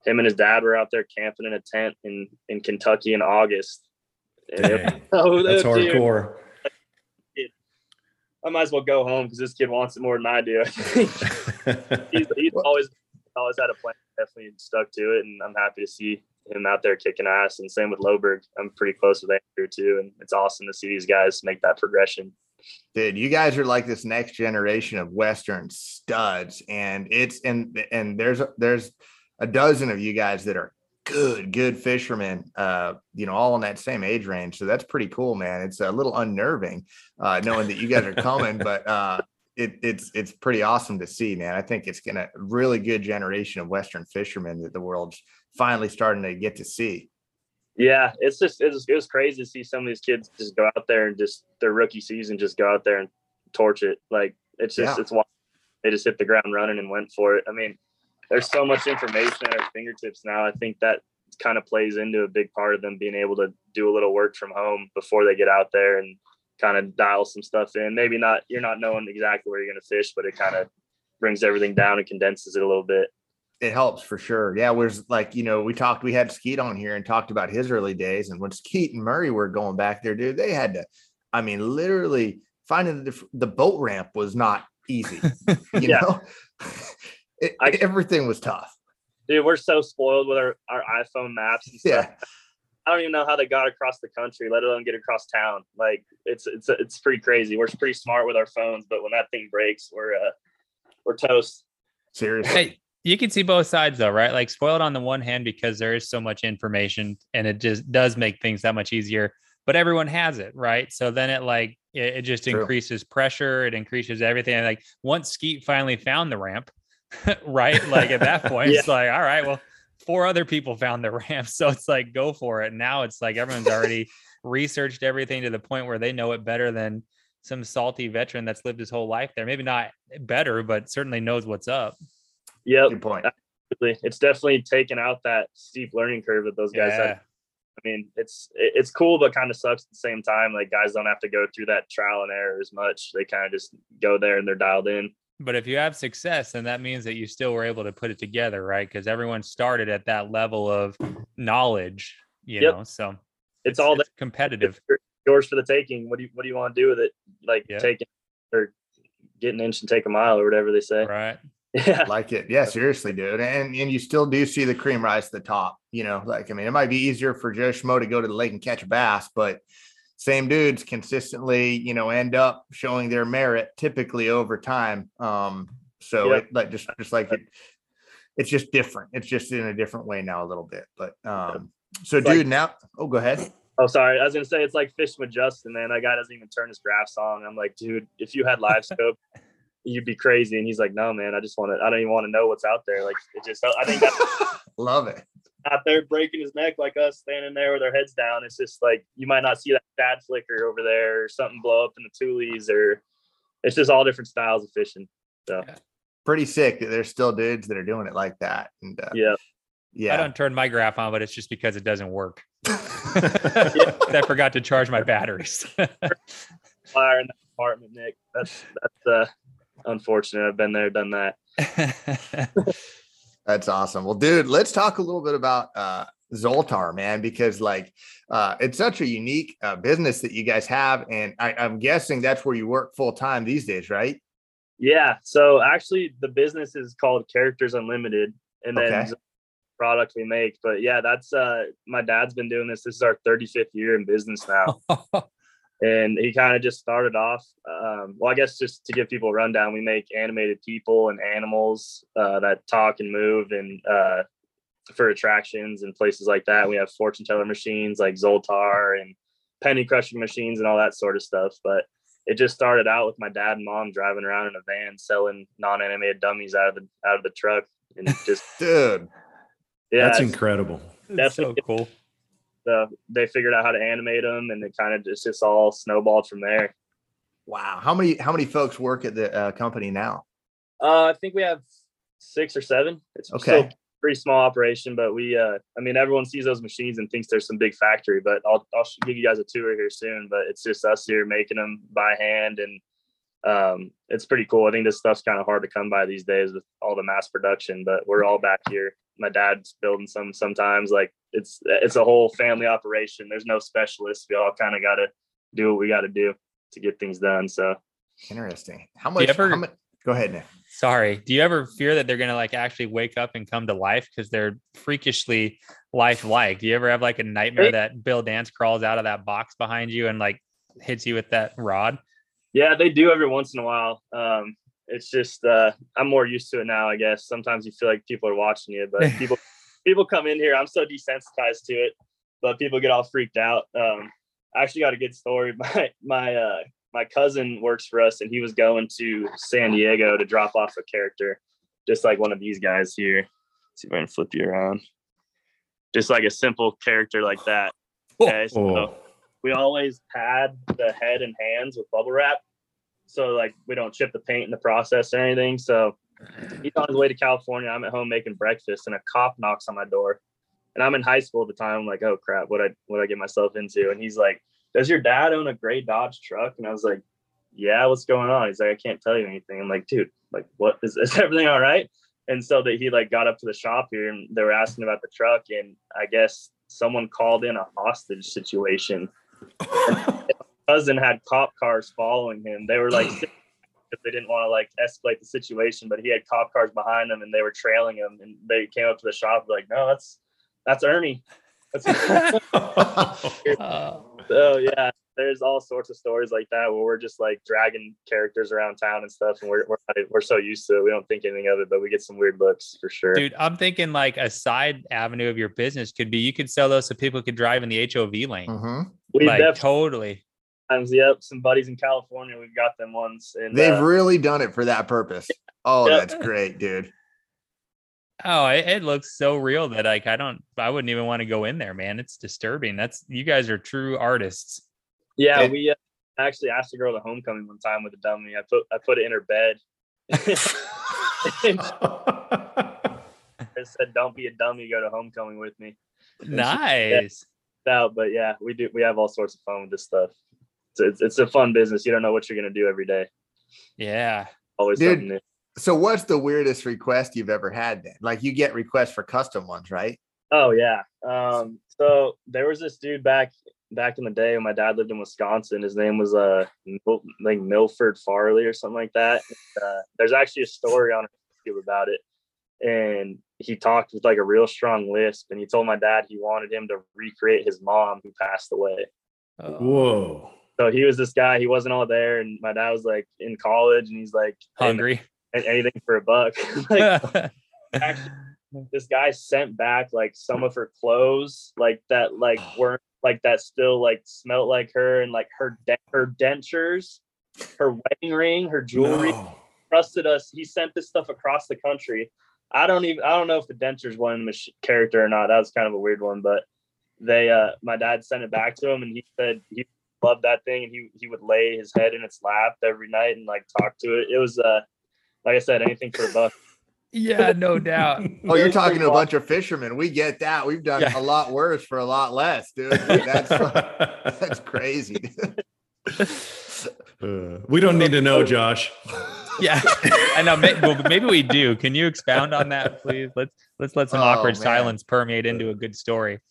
D: him and his dad were out there camping in a tent in in Kentucky in August.
B: Dang, oh, that's hardcore.
D: I might as well go home because this kid wants it more than I do. he's, he's always always had a plan, definitely stuck to it, and I'm happy to see him out there kicking ass. And same with Loberg. I'm pretty close with Andrew too, and it's awesome to see these guys make that progression.
A: Dude, you guys are like this next generation of Western studs, and it's and and there's there's a dozen of you guys that are good, good fishermen, uh, you know, all in that same age range. So that's pretty cool, man. It's a little unnerving uh, knowing that you guys are coming, but uh, it, it's it's pretty awesome to see, man. I think it's gonna really good generation of Western fishermen that the world's finally starting to get to see.
D: Yeah, it's just it was, it was crazy to see some of these kids just go out there and just their rookie season just go out there and torch it. Like it's just yeah. it's they just hit the ground running and went for it. I mean, there's so much information at our fingertips now. I think that kind of plays into a big part of them being able to do a little work from home before they get out there and kind of dial some stuff in. Maybe not you're not knowing exactly where you're going to fish, but it kind of brings everything down and condenses it a little bit.
A: It helps for sure. Yeah, where's like you know we talked we had Skeet on here and talked about his early days, and when Skeet and Murray were going back there, dude, they had to. I mean, literally finding the, the boat ramp was not easy. You yeah. know, it, I, everything was tough.
D: Dude, we're so spoiled with our, our iPhone maps.
A: Yeah.
D: I don't even know how they got across the country, let alone get across town. Like it's it's it's pretty crazy. We're pretty smart with our phones, but when that thing breaks, we're uh we're toast.
A: Seriously.
C: Hey, you can see both sides though, right? Like spoiled on the one hand because there is so much information and it just does make things that much easier. But everyone has it, right? So then it like it, it just True. increases pressure, it increases everything. And like once Skeet finally found the ramp, right? Like at that point, yeah. it's like, all right, well, four other people found the ramp. So it's like, go for it. Now it's like everyone's already researched everything to the point where they know it better than some salty veteran that's lived his whole life there. Maybe not better, but certainly knows what's up.
D: Yep. Good point. Absolutely. It's definitely taken out that steep learning curve that those guys yeah. had. I mean, it's it's cool, but kind of sucks at the same time. Like guys don't have to go through that trial and error as much. They kind of just go there and they're dialed in.
C: But if you have success, then that means that you still were able to put it together, right? Because everyone started at that level of knowledge, you yep. know. So
D: it's, it's all
C: it's competitive.
D: yours for the taking. What do you what do you want to do with it? Like yep. take it or get an inch and take a mile or whatever they say.
C: Right.
A: Yeah. Like it. Yeah, seriously, dude. And and you still do see the cream rise to the top. You know, like I mean, it might be easier for Joe Schmo to go to the lake and catch a bass, but same dudes consistently, you know, end up showing their merit typically over time. Um, so yep. it like just just like it, it's just different. It's just in a different way now a little bit. But um, so it's dude, like, now oh go ahead.
D: Oh, sorry. I was gonna say it's like fishing with Justin, man. That guy doesn't even turn his graphs on. I'm like, dude, if you had live scope, you'd be crazy. And he's like, no, man, I just want to. I don't even want to know what's out there. Like, it just. I think that's
A: love it
D: out there breaking his neck like us standing there with our heads down. It's just like you might not see that bad flicker over there or something blow up in the tules or it's just all different styles of fishing. So yeah.
A: pretty sick that there's still dudes that are doing it like that. And uh,
D: yeah.
C: Yeah. I don't turn my graph on, but it's just because it doesn't work. I forgot to charge my batteries.
D: Fire in the apartment, Nick. That's that's uh unfortunate. I've been there, done that.
A: That's awesome. Well, dude, let's talk a little bit about uh, Zoltar, man, because like uh, it's such a unique uh, business that you guys have, and I, am guessing that's where you work full time these days, right?
D: Yeah. So actually, the business is called Characters Unlimited, and then okay. product we make. But yeah, that's uh, my dad's been doing this. This is our 35th year in business now. and he kind of just started off um, well i guess just to give people a rundown we make animated people and animals uh, that talk and move and uh, for attractions and places like that. We have fortune teller machines like zoltar and penny crushing machines and all that sort of stuff. But it just started out with my dad and mom driving around in a van selling non-animated dummies out of the out of the truck and just
A: dude.
B: Yeah that's incredible.
C: That's so cool
D: they figured out how to animate them, and it kind of just just all snowballed from there.
A: Wow, how many how many folks work at the uh, company now?
D: Uh, I think we have six or seven. It's okay. pretty small operation, but we, uh, I mean, everyone sees those machines and thinks there's some big factory. But I'll I'll give you guys a tour here soon. But it's just us here making them by hand, and um, it's pretty cool. I think this stuff's kind of hard to come by these days with all the mass production. But we're all back here my dad's building some sometimes. Like it's it's a whole family operation. There's no specialists. We all kind of got to do what we got to do to get things done. So
A: interesting. How much?
C: Ever,
A: how much go ahead, Nick.
C: Sorry. Do you ever fear that they're gonna like actually wake up and come to life because they're freakishly lifelike? Do you ever have like a nightmare that Bill Dance crawls out of that box behind you and like hits you with that rod?
D: Yeah, they do every once in a while. Um, it's just uh, I'm more used to it now. I guess sometimes you feel like people are watching you, but people people come in here. I'm so desensitized to it, but people get all freaked out. Um, I actually got a good story. My my uh, my cousin works for us, and he was going to San Diego to drop off a character, just like one of these guys here. Let's see if I can flip you around. Just like a simple character like that. Okay, so
B: Oh.
D: We always pad the head and hands with bubble wrap. So like we don't chip the paint in the process or anything. So he's on his way to california i'm at home making breakfast and a cop knocks on my door. And i'm in high school at the time. I'm like oh crap. What i what i get myself into? And he's like does your dad own a gray dodge truck? And i was like yeah what's going on? He's like i can't tell you anything. I'm like dude like what? Is, is everything all right? And so that he like got up to the shop here and they were asking about the truck. And i guess someone called in a hostage situation cousin had cop cars following him. They were like, if they didn't want to like escalate the situation, but he had cop cars behind him and they were trailing him. And they came up to the shop like, no, that's that's Ernie. That's
C: Uh,
D: so yeah. There's all sorts of stories like that where we're just like dragging characters around town and stuff, and we're we're, we're so used to it, we don't think anything of it, but we get some weird looks for sure.
C: dude, I'm thinking like a side avenue of your business could be you could sell those so people could drive in the HOV lane.
A: Mhm.
D: We
C: like
D: definitely
C: totally.
D: times, yep. Some buddies in California, we've got them once. and
A: They've
D: uh,
A: really done it for that purpose. Oh,
D: Yeah.
A: that's great, dude.
C: Oh, it, it looks so real that like I don't I wouldn't even want to go in there, man. It's disturbing. That's you guys are true artists.
D: Yeah,
A: And-
D: we uh, actually asked a girl to homecoming one time with a dummy. I put I put it in her bed. I said, "Don't be a dummy. Go to homecoming with me."
C: Nice.
D: Out, but yeah, we do. We have all sorts of fun with this stuff. It's it's, it's a fun business. You don't know what you're gonna do every day.
C: Yeah.
D: Always
A: Dude.
D: something new.
A: So, what's the weirdest request you've ever had? Then, like you get requests for custom ones, right?
D: Oh yeah. Um. So there was this dude back back in the day when my dad lived in Wisconsin. His name was uh like Milford Farley or something like that. Uh, there's actually a story on YouTube about it, and he talked with like a real strong lisp, and he told my dad he wanted him to recreate his mom who passed away.
C: Oh.
B: Whoa.
D: So he was this guy. He wasn't all there, and my dad was like in college, and he's like
C: hungry and
D: anything for a buck. like actually this guy sent back like some of her clothes like that like weren't like that still like smelled like her and like her de- her dentures her wedding ring her jewelry
B: No.
D: trusted us he sent this stuff across the country i don't even i don't know if the dentures won in the mach- character or not that was kind of a weird one but they uh my dad sent it back to him and he said he loved that thing and he he would lay his head in its lap every night and like talk to it it was uh like i said anything for a buck
C: yeah, no doubt.
A: Oh, you're talking to a bunch of fishermen. We get that. We've done
C: Yeah.
A: a lot worse for a lot less, dude. That's that's crazy.
B: Uh, we don't need to know, Josh.
C: Yeah. I know. Maybe, well, maybe we do. Can you expound on that, please? Let's let's let some
A: Oh,
C: awkward
A: man.
C: silence permeate into a good story.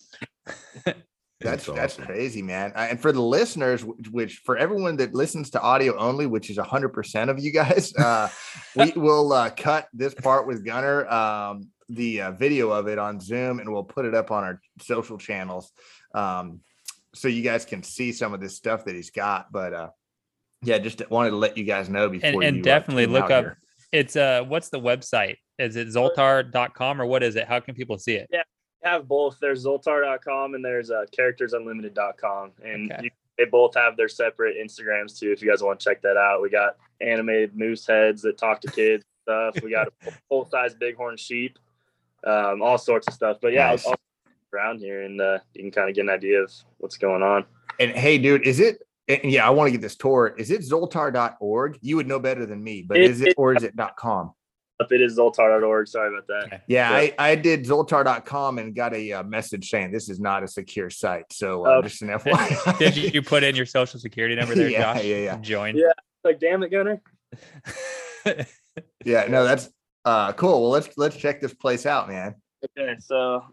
A: That's that's
B: awesome.
A: crazy, man. Uh, And for the listeners, which, which for everyone that listens to audio only, which is hundred percent of you guys, uh, we will uh, cut this part with Gunner, um, the uh, video of it on Zoom, and we'll put it up on our social channels, um, so you guys can see some of this stuff that he's got. But uh, yeah, just wanted to let you guys know before.
C: and
A: you, uh,
C: definitely
A: tune
C: look up-
A: here.
C: It's uh what's the website? Is it zoltar.com or what is it? How can people see it?
D: Yeah, we have both. There's Zoltar.com and there's uh, CharactersUnlimited.com, and
C: Okay.
D: you, they both have their separate Instagrams too. If you guys want to check that out, we got animated moose heads that talk to kids stuff. We got a full size bighorn sheep, um, all sorts of stuff. But yeah,
A: Nice.
D: I'll, I'll around here and uh, you can kind of get an idea of what's going on.
A: And hey, dude, is it? And yeah, I want to get this tour. Is it zoltar.org? You would know better than me, but
D: It-
A: is it
D: it-
A: or is it .com?
D: If it is Zoltar.org, sorry about that.
C: Okay.
A: Yeah,
D: Yeah.
A: I, I did zoltar.com and got a uh, message saying this is not a secure site. So uh,
D: Oh.
A: just an FYI.
C: Did you put in your social security number there,
A: Yeah,
C: Josh?
A: yeah, yeah.
C: Join.
D: Yeah. Like, damn it, Gunner.
A: yeah, no, that's uh cool. Well, let's let's check this place out, man.
D: Okay, so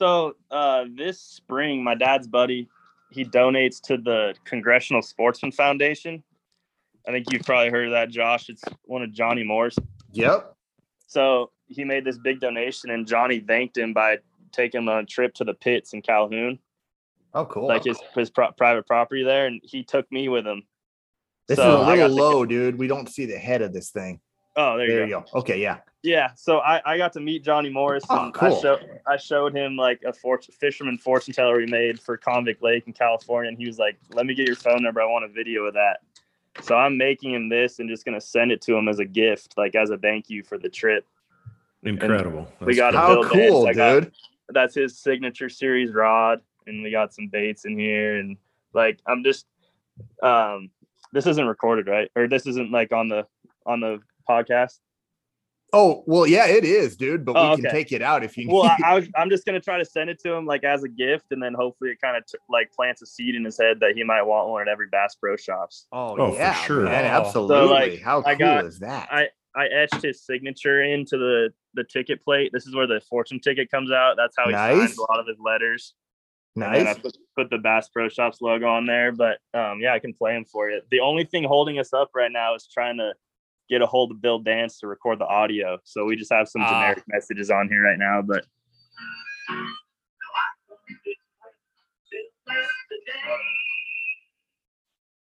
D: so uh, this spring, my dad's buddy, he donates to the Congressional Sportsman Foundation. I think you've probably heard of that, Josh. It's one of Johnny Morris.
A: Yep.
D: So he made this big donation, and Johnny thanked him by taking him on a trip to the pits in Calhoun,
A: Oh, cool.
D: like his his pro- private property there, and he took me with him.
A: this
D: so
A: is a little low, dude. We don't see the head of this thing.
D: Oh, there,
A: There,
D: you
A: you
D: go.
A: go. Okay, yeah.
D: Yeah, so I, I got to meet Johnny Morris.
A: Oh,
D: and
A: cool.
D: I, show, I showed him like a fortune, fisherman fortune teller we made for Convict Lake in California, and he was like, "Let me get your phone number. I want a video of that." So I'm making him this and just gonna send it to him as a gift, like as a thank you for the trip.
B: Incredible.
D: we got
B: cool.
D: a
A: How cool,
D: I got-
A: dude.
D: That's his signature series rod, and we got some baits in here, and like I'm just, um, this isn't recorded, right? Or this isn't like on the on the podcast.
A: Oh, well, yeah, it is, dude. But
D: Oh,
A: we can
D: okay.
A: take it out if you need.
D: well, I, I was, I'm just gonna try to send it to him like as a gift, and then hopefully it kind of t- like plants a seed in his head that he might want one at every Bass Pro Shops.
A: oh,
B: Oh, for
A: yeah,
B: sure.
A: man,
C: Oh.
A: absolutely.
D: like,
A: How cool
D: I got-
A: is that?
D: I I etched his signature into the the ticket plate. This is where the fortune ticket comes out. That's how he
A: Nice.
D: signs a lot of his letters. And then I
A: nice.
D: put, put the Bass Pro Shops logo on there, but um, yeah, I can play him for you. The only thing holding us up right now is trying to get a hold of Bill Dance to record the audio. So we just have some
C: Ah.
D: generic messages on here right now, but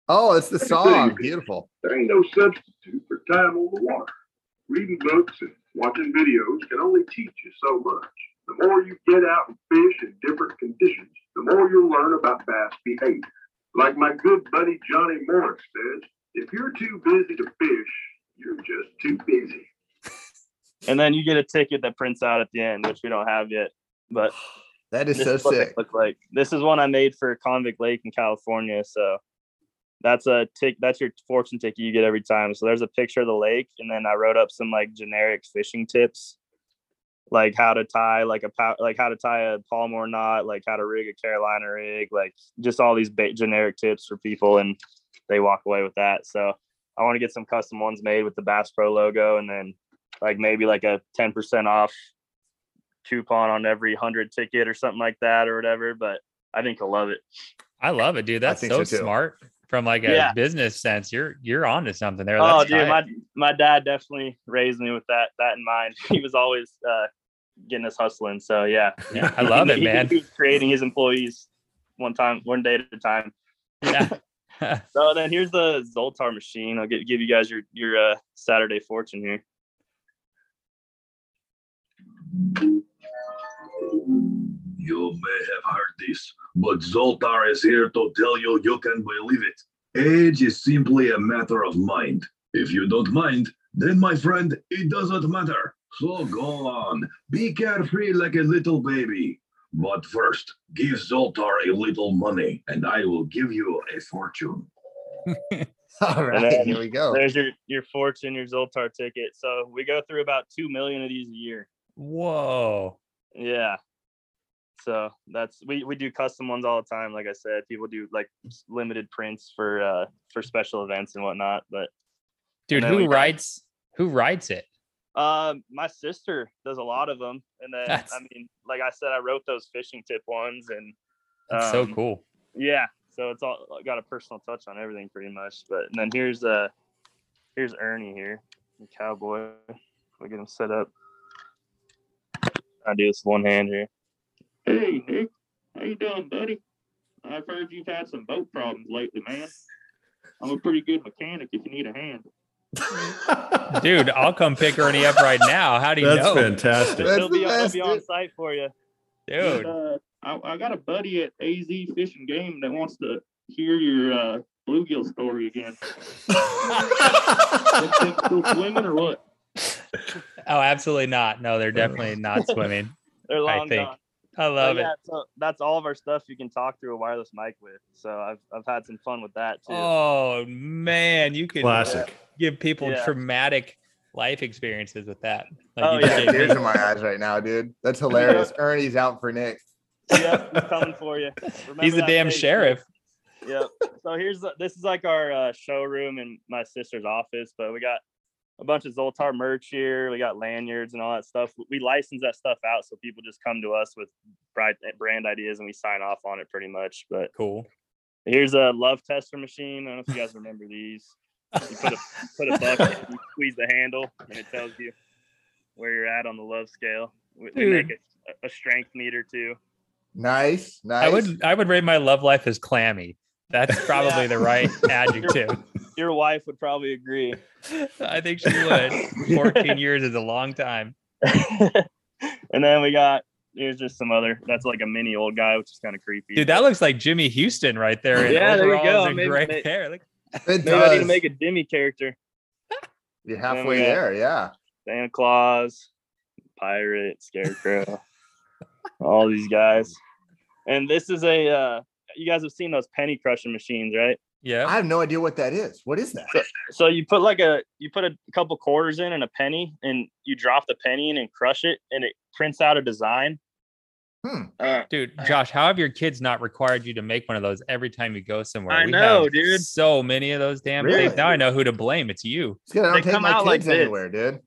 A: Oh, it's the
E: Let me tell you,
A: song. Beautiful.
E: There ain't no substitute for time on the water. Reading books and watching videos can only teach you so much. The more you get out and fish in different conditions, the more you'll learn about bass behavior. Like my good buddy Johnny Morris says, if you're too busy to fish, you're just too busy.
D: and then you get a ticket that prints out at the end, which we don't have yet. But
A: That is so
D: is what
A: sick.
D: look like. This is one I made for Convict Lake in California. So that's a tick. That's your fortune ticket you get every time. So there's a picture of the lake, and then I wrote up some like generic fishing tips, like how to tie like a pow- like how to tie a Palomar knot, like how to rig a Carolina rig, like just all these ba- generic tips for people, and they walk away with that. So I want to get some custom ones made with the Bass Pro logo, and then like maybe like a ten percent off coupon on every hundred ticket or something like that or whatever. But I think he'll love it.
C: I love it, dude. That's so,
A: so,
C: smart from like a
D: Yeah.
C: business sense. You're you're onto something there.
D: Oh, dude,
C: tight.
D: my my dad definitely raised me with that that in mind. He was always uh, getting us hustling. So yeah,
C: Yeah, I love it,
D: He-
C: man.
D: He was creating his employees one time, one day at a time.
C: yeah.
D: So then here's the Zoltar machine. I'll give give you guys your your uh, Saturday fortune here.
F: You may have heard this, but Zoltar is here to tell you you can believe it. Age is simply a matter of mind. If you don't mind, then my friend, it doesn't matter. So go on, be carefree like a little baby. But first, give Zoltar a little money, and I will give you a fortune.
A: All right,
D: then
A: here we go.
D: There's your your fortune, your Zoltar ticket. So we go through about two million of these a year.
C: Whoa.
D: Yeah. So that's we we do custom ones all the time. Like I said, people do like limited prints for uh for special events and whatnot. But
C: Dude,
D: then we
C: who
D: got-
C: writes who writes it?
D: Um, my sister does a lot of them, and then
C: That's-
D: I mean, like I said, I wrote those fishing tip ones, and
C: That's so
D: um,
C: cool.
D: Yeah. So it's all got a personal touch on everything pretty much. But and then here's uh here's Ernie here, the cowboy. We get him set up. I do this one hand here.
G: Hey Nick, how you doing, buddy? I've heard you've had some boat problems lately, man. I'm a pretty good mechanic if you need a hand.
C: Dude, I'll come pick Ernie up right now. How do you
B: That's
C: know?
B: fantastic.
A: That's
D: he'll
A: the
D: be, he'll be on site for you.
C: Dude.
G: Uh, I, I got a buddy at AZ Fish and Game that wants to hear your uh, bluegill story again. Still swimming or what?
C: Oh, absolutely not. No, they're definitely not swimming.
D: They're
C: I
D: long
C: think.
D: gone.
C: I
D: But
C: love it.
D: so that's all of our stuff you can talk through a wireless mic with. So I've I've had some fun with that too.
C: Oh man, you can
B: Classic.
C: give people
D: Yeah.
C: traumatic life experiences with that. Like
D: Oh,
C: you
A: I
C: just
A: got
C: gave
A: tears in my eyes right now, dude. That's hilarious. Ernie's out for Nick.
D: yep, he's coming for you. Remember
C: He's the damn
D: face,
C: sheriff.
D: Yep. So here's the, this is like our uh, showroom in my sister's office, but we got a bunch of Zoltar merch here. We got lanyards and all that stuff. We license that stuff out so people just come to us with brand ideas and we sign off on it pretty much. But
C: Cool.
D: here's a love tester machine. I don't know if you guys remember these. You put a put a bucket, you squeeze the handle, and it tells you where you're at on the love scale. We, we make a, a strength meter too.
A: Nice, nice.
C: I would I would rate my love life as clammy. That's probably the right adjective.
D: Your wife would probably agree.
C: I think she would. 14 years is a long time.
D: and then we got here's just some other. That's like a mini old guy, which is kind of creepy.
C: Dude, that looks like Jimmy Houston right there.
D: Yeah, there you go.
C: and
D: Maybe-
C: gray
D: may-
C: hair. Look,
A: It
D: Maybe I need to make a Demi character.
A: You're halfway there. Yeah.
D: Santa Claus, Pirate, Scarecrow, all these guys. And this is a uh you guys have seen those penny crushing machines, right?
A: I have no idea what that is. What is that?
D: So you put like a you put a couple quarters in and a penny and you drop the penny in and crush it and it prints out a design.
A: Hmm.
D: Uh,
C: Dude, Josh, how have your kids not required you to make one of those every time you go somewhere?
D: I
C: We
D: know,
C: have
D: dude.
C: So many of those damn
A: Really?
C: things. Now I know who to blame. It's you.
A: It's 'cause I don't
D: They
A: take
D: come
A: my
D: out like
A: kids
D: this.
A: anywhere, dude.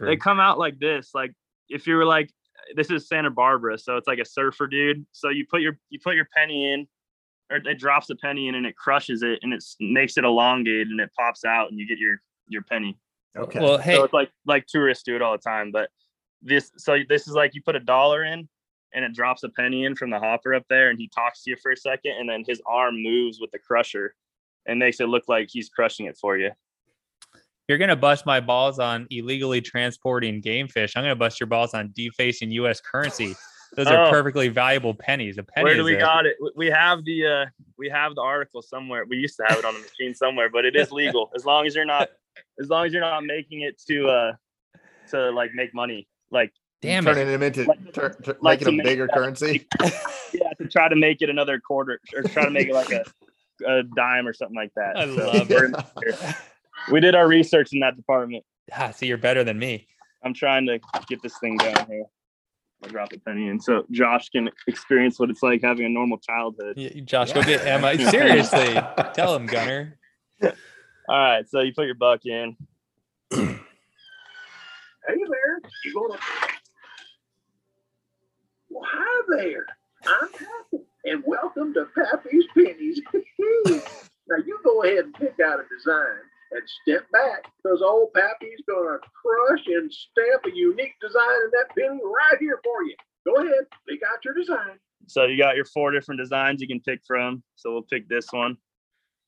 D: they come out like this. Like if you were like this is Santa Barbara, so it's like a surfer dude. So you put your you put your penny in, or it drops a penny in and it crushes it and it makes it elongated and it pops out and you get your your penny.
A: Okay.
C: Well, hey,
D: So it's like like tourists do it all the time. But this so this is like you put a dollar in and it drops a penny in from the hopper up there and he talks to you for a second and then his arm moves with the crusher and makes it look like he's crushing it for you.
C: you're gonna bust my balls on illegally transporting game fish. I'm gonna bust your balls on defacing U.S. currency. Those are
D: Oh.
C: perfectly valuable pennies. A penny
D: Where do we
C: a-
D: got it? We- We have the uh we have the article somewhere. We used to have it on the machine somewhere, but it is legal as long as you're not as long as you're not making it to uh to like make money. Like
C: Damn it.
A: turning them into
D: Like-
A: tur- tur-
D: like
A: making
D: a
A: bigger
D: that-
A: currency.
D: yeah, to try to make it another quarter or try to make it like a, a dime or something like that.
C: I
D: So
C: love
D: we're we did our research in that department.
C: Ah, see, you're better than me.
D: I'm trying to get this thing going here. I'll drop a penny in so Josh can experience what it's like having a normal childhood.
C: Y- Josh, go get Emma. Seriously, tell him, Gunner.
D: All right, so you put your buck in.
E: Hey there, you gonna? Well, hi there. I'm Pappy, and welcome to Pappy's Pennies. now you go ahead and pick out a design and step back, because old Pappy's gonna crush and stamp a unique design in that penny right here for you. Go ahead, pick out your design.
D: So you got your four different designs you can pick from. So we'll pick this one.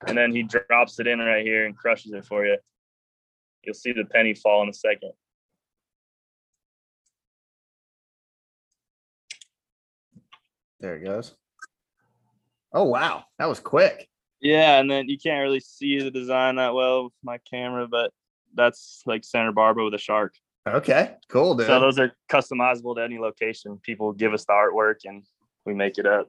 D: And then he drops it in right here and crushes it for you. You'll see the penny fall in a second.
A: There it goes. Oh wow, that was quick.
D: Yeah, and then you can't really see the design that well with my camera, but that's like Santa Barbara with a shark.
A: Okay, cool, dude.
D: So those are customizable to any location. People give us the artwork and we make it up.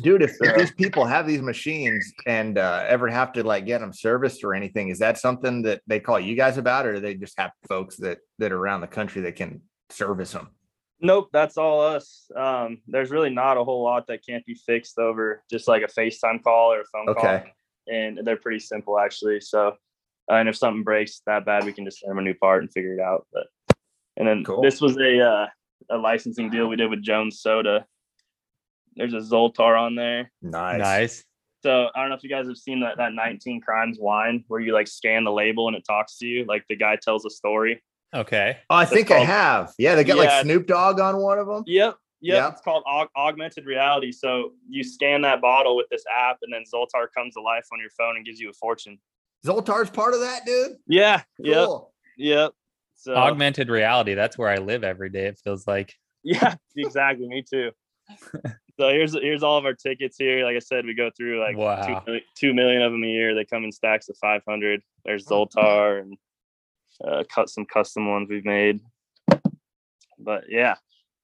A: Dude, if, if these people have these machines and uh, ever have to like get them serviced or anything, is that something that they call you guys about, or do they just have folks that that are around the country that can service them?
D: Nope, that's all us. Um, there's really not a whole lot that can't be fixed over just like a FaceTime call or a phone call. And they're pretty simple actually. So, uh, and if something breaks that bad, we can just send them a new part and figure it out. But, and then
A: Cool.
D: this was a uh, a licensing deal we did with Jones Soda. There's a Zoltar on there.
A: nice.
C: Nice.
D: So I don't know if you guys have seen that that 19 Crimes wine where you like scan the label and it talks to you, like the guy tells a story.
C: Okay.
A: Oh, I
D: It's
A: think I have. Yeah, they got
D: Yeah.
A: like Snoop Dogg on one of them.
D: Yep. Yep.
A: Yeah.
D: It's called aug- augmented reality. So you scan that bottle with this app, and then Zoltar comes to life on your phone and gives you a fortune.
A: Zoltar's part of that, dude.
D: Yeah. Yep.
A: Cool.
D: Yep. So
C: Augmented reality. That's where I live every day. It feels like.
D: Yeah, exactly. Me too. so here's here's all of our tickets here. Like I said, we go through like
C: Wow.
D: two, million, two million of them a year. They come in stacks of 500. There's Zoltar and uh, cut some custom ones we've made. But yeah,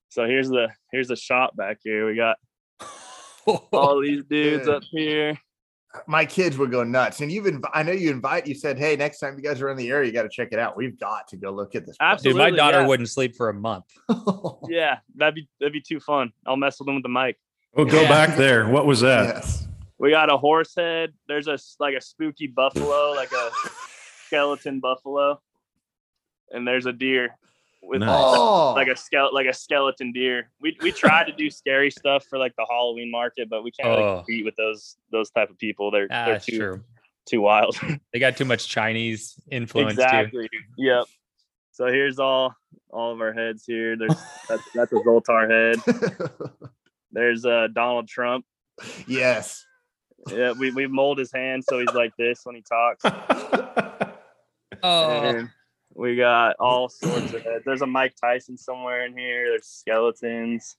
D: so here's the here's the shop back here. We got all these dudes up here.
A: My kids would go nuts. And you've inv- I know you invite, you said, hey, next time you guys are in the area, you got to check it out. We've got to go look at this. place.
C: Dude, my daughter
D: yeah.
C: wouldn't sleep for a month.
D: Yeah, that'd be that'd be too fun. I'll mess with them with the mic.
B: Oh, go
C: Yeah.
B: back there. What was that?
A: yes.
D: We got a horse head. There's a like a spooky buffalo, like a skeleton buffalo. And there's a deer with
B: Nice.
A: Oh,
D: like a skeleton, like a skeleton deer. We we tried to do scary stuff for like the Halloween market, but we can't really
C: Oh.
D: compete with those those type of people. They're
C: Ah,
D: they're too
C: true.
D: too wild.
C: They got too much Chinese influence too.
D: exactly. Yep. So here's all all of our heads here. There's that's that's a Zoltar head. There's uh Donald Trump.
A: yes.
D: Yeah, we we mold his hand so he's like this when he talks.
C: Oh,
D: And we got all sorts of heads. There's a Mike Tyson somewhere in here. There's skeletons.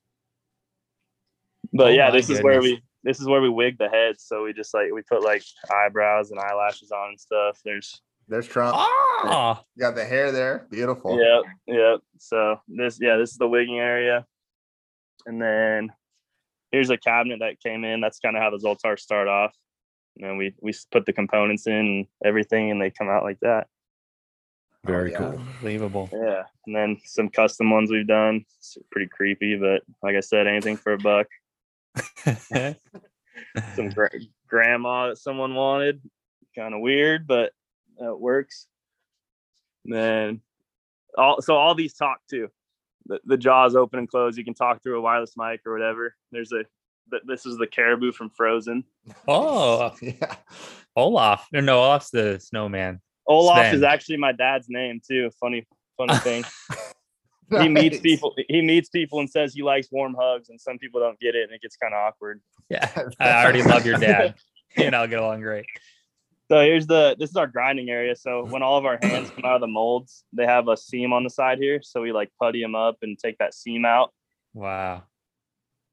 D: But
C: Oh
D: yeah,
C: my
D: this is where we this is where we wig the heads. So we just like we put like eyebrows and eyelashes on and stuff. There's
A: There's Trump.
C: ah,
A: You got the hair there. Beautiful.
D: Yep, yep. So this, yeah, this is the wigging area, and then here's a cabinet that came in. That's kind of how the Zoltars start off. And then we we put the components in and everything, and they come out like that.
B: Oh, Very
A: yeah.
B: cool.
C: unbelievable.
D: Yeah, and then some custom ones we've done. It's pretty creepy, but like I said, anything for a buck. Some gra- grandma that someone wanted, kind of weird, but it works. And then all so all these talk too. The, the jaws open and close. You can talk through a wireless mic or whatever. There's a this is the caribou from Frozen.
C: oh,
A: Yeah.
C: Olaf. No, no, Olaf's the snowman.
D: Olaf is actually my dad's name too. Funny, funny thing. he meets people. He meets people and says he likes warm hugs, and some people don't get it, and it gets kind of awkward.
C: Yeah, I already love your dad. He and I'll get along great.
D: So here's the this is our grinding area. So when all of our hands come out of the molds, they have a seam on the side here. So we like putty them up and take that seam out,
C: Wow.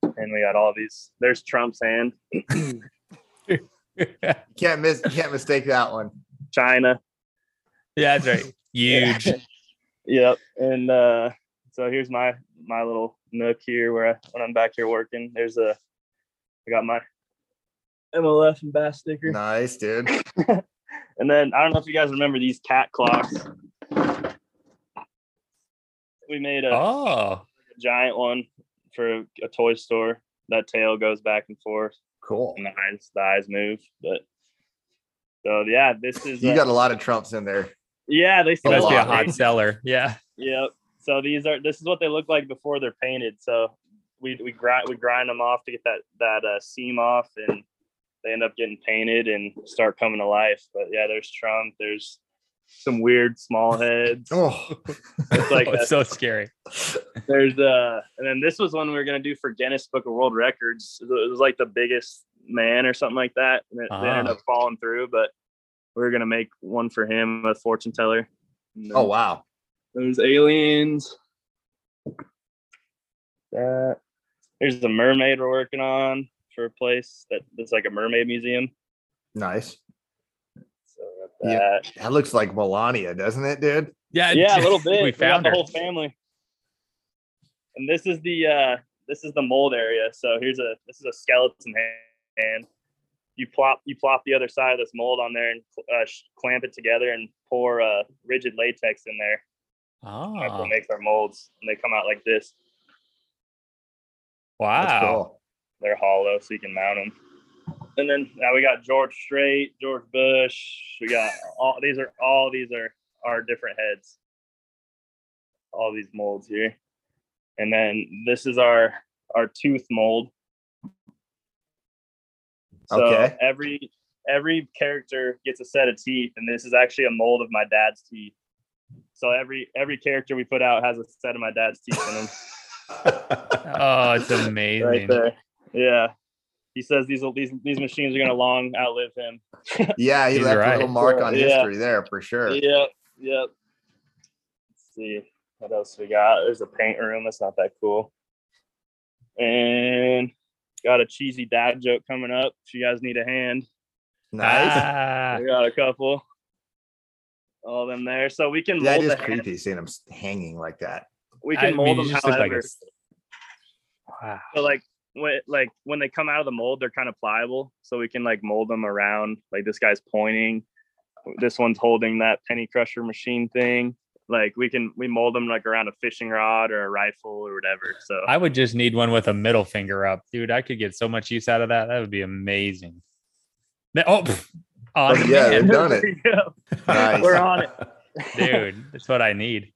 D: and we got all these. There's Trump's hand,
A: You can't miss. You can't mistake that one.
D: China.
C: Yeah, that's right. Huge.
D: Yep. And uh, so here's my my little nook here where I, when I'm back here working. There's a I got my MLF and bass sticker.
A: Nice, dude.
D: And then I don't know if you guys remember these cat clocks. We made a
C: Oh,
D: giant one for a toy store. That tail goes back and forth,
A: Cool.
D: and the eyes the eyes move. But so yeah, this is
A: You
D: uh,
A: got a lot of Trumps in there.
D: Yeah. They
A: A
C: must be a hot seller. Yeah.
D: Yep. So these are this is what they look like before they're painted. So we we grind we grind them off to get that that uh, seam off, and they end up getting painted and start coming to life. But yeah, there's Trump. There's some weird small heads.
A: Oh,
D: It's like
C: oh,
D: a-
C: it's so scary.
D: There's uh, and then this was one we were gonna do for Guinness Book of World Records. It was like the biggest man or something like that, and it, they ended
C: Ah.
D: up falling through. But we were gonna make one for him, a fortune teller.
A: Oh wow.
D: There's aliens. That there's the mermaid we're working on for a place that that's like a mermaid museum.
A: Nice.
D: So got
A: Yeah.
D: that.
A: That looks like Melania, doesn't it, dude?
C: Yeah.
D: Yeah, a little bit.
C: We
D: got
C: found
D: the whole family. And this is the uh this is the mold area. So here's a this is a skeleton hand. You plop you plop the other side of this mold on there and uh, clamp it together and pour uh, rigid latex in there. That's
C: Oh,
D: what makes our molds, and they come out like this.
C: Wow.
A: cool.
D: they're hollow so you can mount them. And then now we got George Strait, George Bush. We got all these are all these are our different heads. All these molds here. And then this is our our tooth mold. So
A: Okay.
D: every every character gets a set of teeth, and this is actually a mold of my dad's teeth. So every every character we put out has a set of my dad's teeth in them.
C: Oh, it's amazing.
D: right there. Yeah. He says these these these machines are gonna long outlive him.
A: Yeah, he
C: He's
A: left a little mark on
D: Yeah.
A: history there for sure.
D: Yep. Yep. Let's see what else we got. There's a paint room. That's not that cool. And got a cheesy dad joke coming up. If you guys need a hand,
A: Nice.
C: Ah,
D: we got a couple. All them there, so we can
A: Yeah, it
D: mold
A: is
D: the hand.
A: creepy seeing him s- hanging like that.
D: We
C: I
D: can mold
C: mean,
D: them however.
C: like a- wow.
D: So like when like when they come out of the mold, they're kind of pliable. So we can like mold them around. Like this guy's pointing. This one's holding that penny crusher machine thing. Like we can we mold them like around a fishing rod or a rifle or whatever. So
C: I would just need one with a middle finger up, dude. I could get so much use out of that. That would be amazing. Oh, pff, on
A: Oh, yeah, they've done it.
D: There.
A: Nice.
D: We're on it.
C: dude. That's what I need.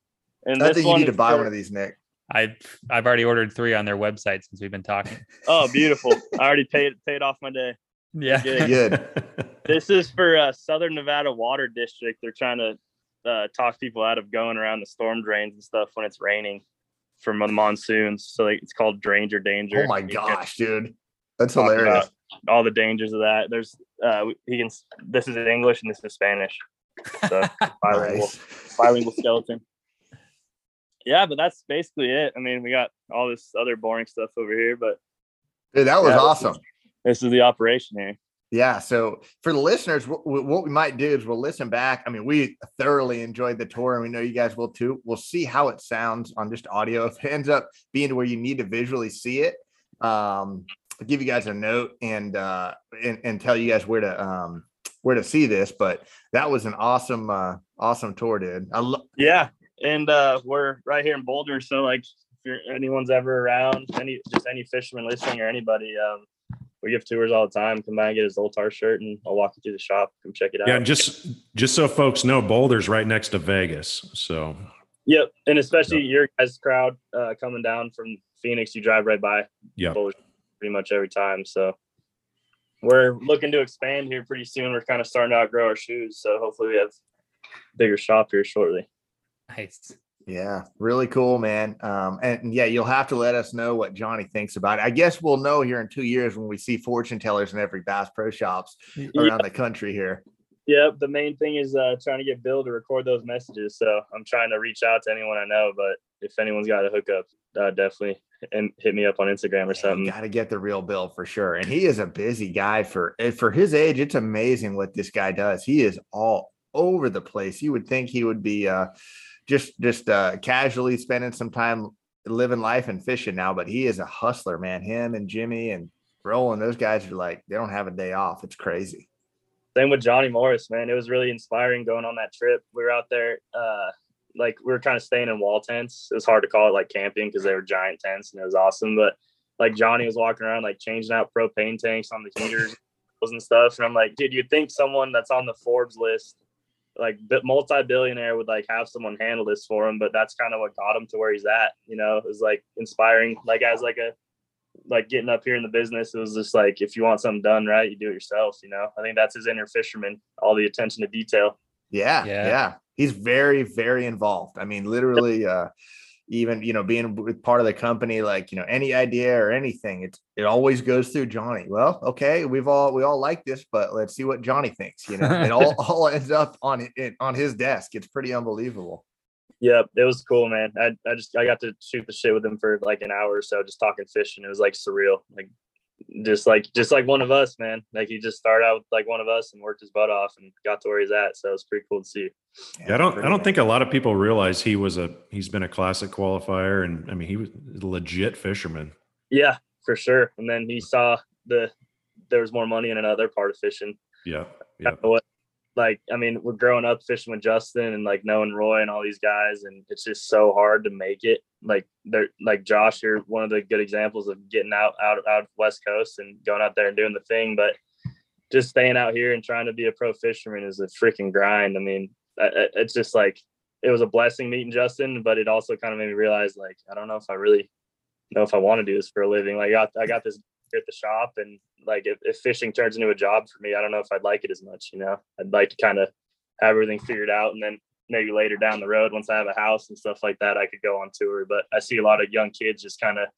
D: And
A: I think you need to buy
D: for-
A: one of these, Nick.
C: I I've already ordered three on their website since we've been talking.
D: Oh, beautiful! I already paid paid off my day.
C: Yeah.
D: Good.
A: Good.
D: This is for uh, Southern Nevada Water District. They're trying to uh, talk people out of going around the storm drains and stuff when it's raining from the monsoons. So like, it's called Dranger Danger.
A: Oh my
D: You
A: gosh, dude. That's hilarious.
D: All the dangers of that. There's uh, he can. This is English and this is Spanish. So bilingual,
A: Nice.
D: bilingual skeleton. Yeah, but that's basically it. I mean, we got all this other boring stuff over here, but
A: Dude, that was
D: Yeah, this
A: awesome.
D: this is the operation here.
A: Yeah. So for the listeners, what, we might do is we'll listen back. I mean, we thoroughly enjoyed the tour and we know you guys will too. We'll see how it sounds on just audio. If it ends up being where you need to visually see it, um, I'll give you guys a note and, uh, and, and tell you guys where to, um, where to see this, but that was an awesome, uh, awesome tour, dude. I lo-
D: Yeah, and uh, we're right here in Boulder, so like if anyone's ever around, any just any fisherman listening or anybody, um, we give tours all the time. Come by and get his Zoltar shirt, and I'll walk you through the shop. Come check it out.
B: yeah, and just just so folks know, Boulder's right next to Vegas. So
D: yep, and especially your guys' crowd uh, coming down from Phoenix, you drive right by
B: yeah.
D: Boulder pretty much every time. So we're looking to expand here pretty soon. We're kind of starting to outgrow our shoes, so hopefully we have bigger shop here shortly.
C: Nice.
A: Yeah, really cool, man. Um, and yeah, you'll have to let us know what Johnny thinks about it. I guess we'll know here in two years when we see fortune tellers in every Bass Pro Shops around the country here.
D: Yep. The main thing is uh, trying to get Bill to record those messages. So I'm trying to reach out to anyone I know, but if anyone's got a hookup, uh, definitely and hit me up on Instagram or something.
A: Got to get the real Bill for sure. And he is a busy guy for eh, for his age. It's amazing what this guy does. He is all over the place. You would think he would be uh, just just uh, casually spending some time living life and fishing now, but he is a hustler, man. Him and Jimmy and Roland, those guys are like they don't have a day off. It's crazy.
D: Same with Johnny Morris, man. It was really inspiring going on that trip. We were out there, uh, like we were kind of staying in wall tents. It was hard to call it like camping because they were giant tents and it was awesome. But like Johnny was walking around like changing out propane tanks on the heaters and stuff. And I'm like, dude, you'd think someone that's on the Forbes list, like bi- multi-billionaire, would like have someone handle this for him. But that's kind of what got him to where he's at. You know, it was like inspiring. Like as like a like getting up here in the business, it was just like if you want something done right, you do it yourself. You know, I think that's his inner fisherman, all the attention to detail.
A: Yeah,
C: Yeah.
A: yeah. He's very, very involved. I mean, literally, uh, even you know, being part of the company, like you know, any idea or anything, it's it always goes through Johnny. Well, okay, we've all we all like this, but let's see what Johnny thinks. You know, it all all ends up on it on his desk. It's pretty unbelievable.
D: Yep, it was cool, man. I, I just I got to shoot the shit with him for like an hour or so, just talking fishing. It was like surreal, like just like just like one of us, man. Like he just started out like one of us and worked his butt off and got to where he's at. So it was pretty cool to see.
B: Yeah, I don't I don't think a lot of people realize he was a he's been a classic qualifier and I mean he was a legit fisherman.
D: Yeah, for sure. And then he saw the there was more money in another part of fishing.
B: Yeah. Yeah.
D: What like I mean, we're growing up fishing with Justin and like knowing Roy and all these guys, and it's just so hard to make it. Like they're like Josh, you're one of the good examples of getting out out out West Coast and going out there and doing the thing. But just staying out here and trying to be a pro fisherman is a freaking grind. I mean, it's just like it was a blessing meeting Justin, but it also kind of made me realize like I don't know if I really know if I want to do this for a living. Like I got I got this at the shop and like if, if fishing turns into a job for me, I don't know if I'd like it as much, you know. I'd like to kind of have everything figured out and then maybe later down the road once I have a house and stuff like that, I could go on tour. But I see a lot of young kids just kind of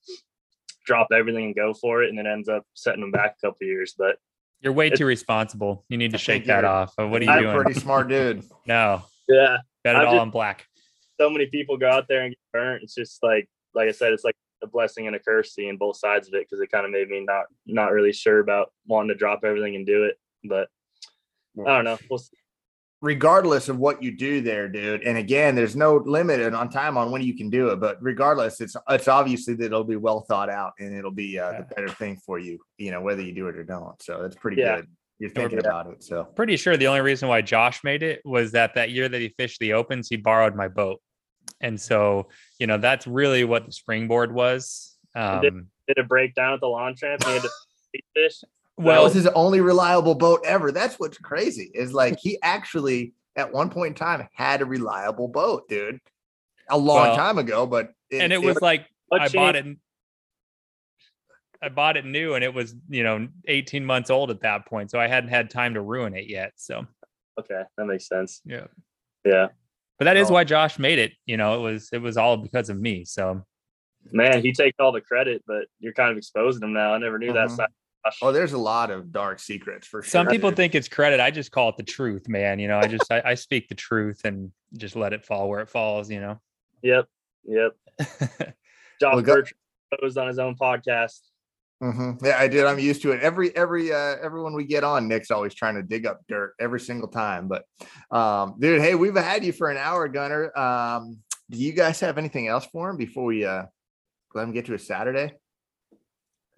D: drop everything and go for it and it ends up setting them back a couple years. But
C: You're way too responsible. You need to
A: I
C: shake that
A: you're-
C: off. What are you
D: I'm
A: a
C: doing?
A: pretty smart dude.
C: No,
D: yeah,
C: bet it
D: I'm
C: all
D: just-
C: on black.
D: so many people go out there and get burnt. It's just like like I said, it's like a blessing and a curse seeing both sides of it because it kind of made me not not really sure about wanting to drop everything and do it. But I don't know. We'll see.
A: regardless of what you do there, dude. And again, there's no limit on time on when you can do it, but regardless, it's it's obviously that it'll be well thought out and it'll be uh, the better thing for you, you know, whether you do it or don't. So that's pretty
D: Yeah.
A: good. You're thinking about it. So
C: Pretty sure the only reason why Josh made it was that that year that he fished the opens, he borrowed my boat, and so you know that's really what the springboard was.
D: did-
C: Um,
D: Did it break down at the launch ramp? And he had to fish.
A: that
C: well,
A: was his only reliable boat ever. That's what's crazy is like he actually at one point in time had a reliable boat, dude. A long
C: Well,
A: time ago, but
C: and it was like
D: What
C: I bought it. I bought it new, and it was you know 18 months old at that point, so I hadn't had time to ruin it yet. So
D: Okay, that makes sense.
C: yeah,
D: Yeah,
C: but that is why Josh made it. You know, it was it was all because of me. So
D: man, he takes all the credit, but you're kind of exposing him now. I never knew that
A: Mhm.
D: side.
A: oh, there's a lot of dark secrets for sure.
C: some people think it's credit. I just call it the truth, man. You know, I just I, I speak the truth and just let it fall where it falls. You know.
D: Yep, yep. Josh
A: Well, go-
D: Bertrand posed on his own podcast.
A: Mhm. Yeah, I did. I'm used to it. Every every uh everyone we get on, Nick's always trying to dig up dirt every single time. But um, dude, hey, we've had you for an hour, Gunner. Um, do you guys have anything else for him before we uh let him get to a Saturday?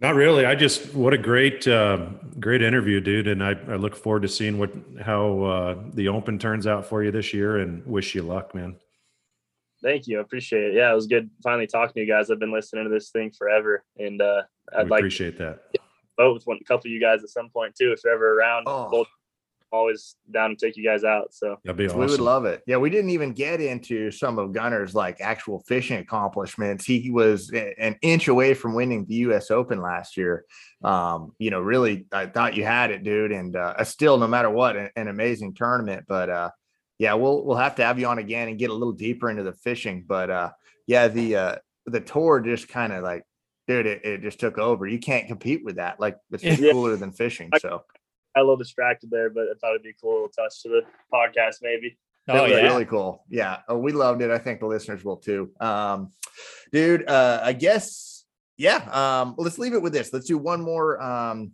B: Not really. I just what a great uh, great interview, dude, and I, I look forward to seeing what how uh, the Open turns out for you this year, and wish you luck, man.
D: Thank you. I appreciate it. Yeah, it was good finally talking to you guys. I've been listening to this thing forever, and uh, I'd like to
B: appreciate that.
D: vote with one, a couple of you guys at some point too, if you're ever around.
A: Oh.
D: Both always down to take you guys out. So
B: That'd be awesome.
A: We would love it. Yeah, we didn't even get into some of Gunner's like actual fishing accomplishments. He was an inch away from winning the U.S. Open last year. Um, you know, really, I thought you had it, dude, and uh, still, no matter what, an, an amazing tournament. But uh, yeah, we'll we'll have to have you on again and get a little deeper into the fishing. But uh, yeah, the uh, the tour just kind of like, dude, it, it just took over. You can't compete with that. Like, it's
D: Yeah.
A: cooler than fishing. So.
D: I a little distracted there, but I thought it'd be a cool little touch to the podcast, maybe.
C: Oh
A: That was
C: yeah.
A: really cool. Yeah, oh, we loved it. I think the listeners will too. Um, dude, uh, I guess yeah. Um, let's leave it with this. Let's do one more. Um,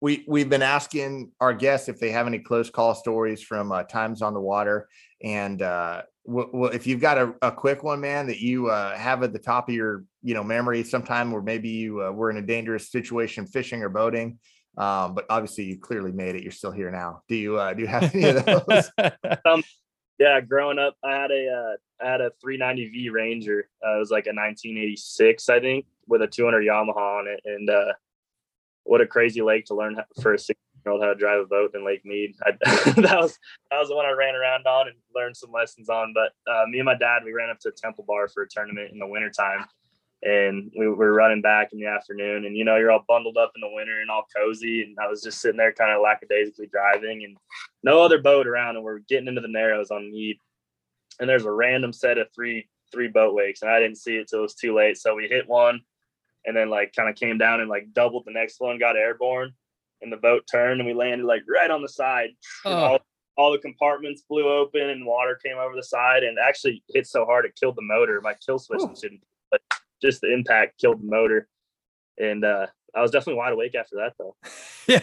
A: we we've been asking our guests if they have any close call stories from uh, times on the water, and uh, w- w- if you've got a, a quick one, man, that you uh, have at the top of your you know memory, sometime where maybe you uh, were in a dangerous situation fishing or boating. Um, but obviously you clearly made it. You're still here now. Do you uh, do you have any of those?
D: Yeah, growing up, I had a uh, I had a 390V Ranger. Uh, it was like a 1986, I think, with a 200 Yamaha on it. And uh, what a crazy lake to learn for a six year old how to drive a boat in Lake Mead. I, that was that was the one I ran around on and learned some lessons on. But uh, me and my dad, we ran up to Temple Bar for a tournament in the wintertime. And we were running back in the afternoon, and you know, you're all bundled up in the winter and all cozy. And I was just sitting there, kind of lackadaisically driving, and no other boat around, and we're getting into the narrows on Mead and there's a random set of three three boat wakes and i didn't see it till it was too late so we hit one and then like kind of came down and like doubled the next one got airborne and the boat turned and we landed like right on the side
C: Oh.
D: all, all the compartments blew open and water came over the side and actually hit so hard it killed the motor my kill switch
A: Ooh.
D: didn't but just the impact killed the motor and uh i was definitely wide awake after that though
C: yeah.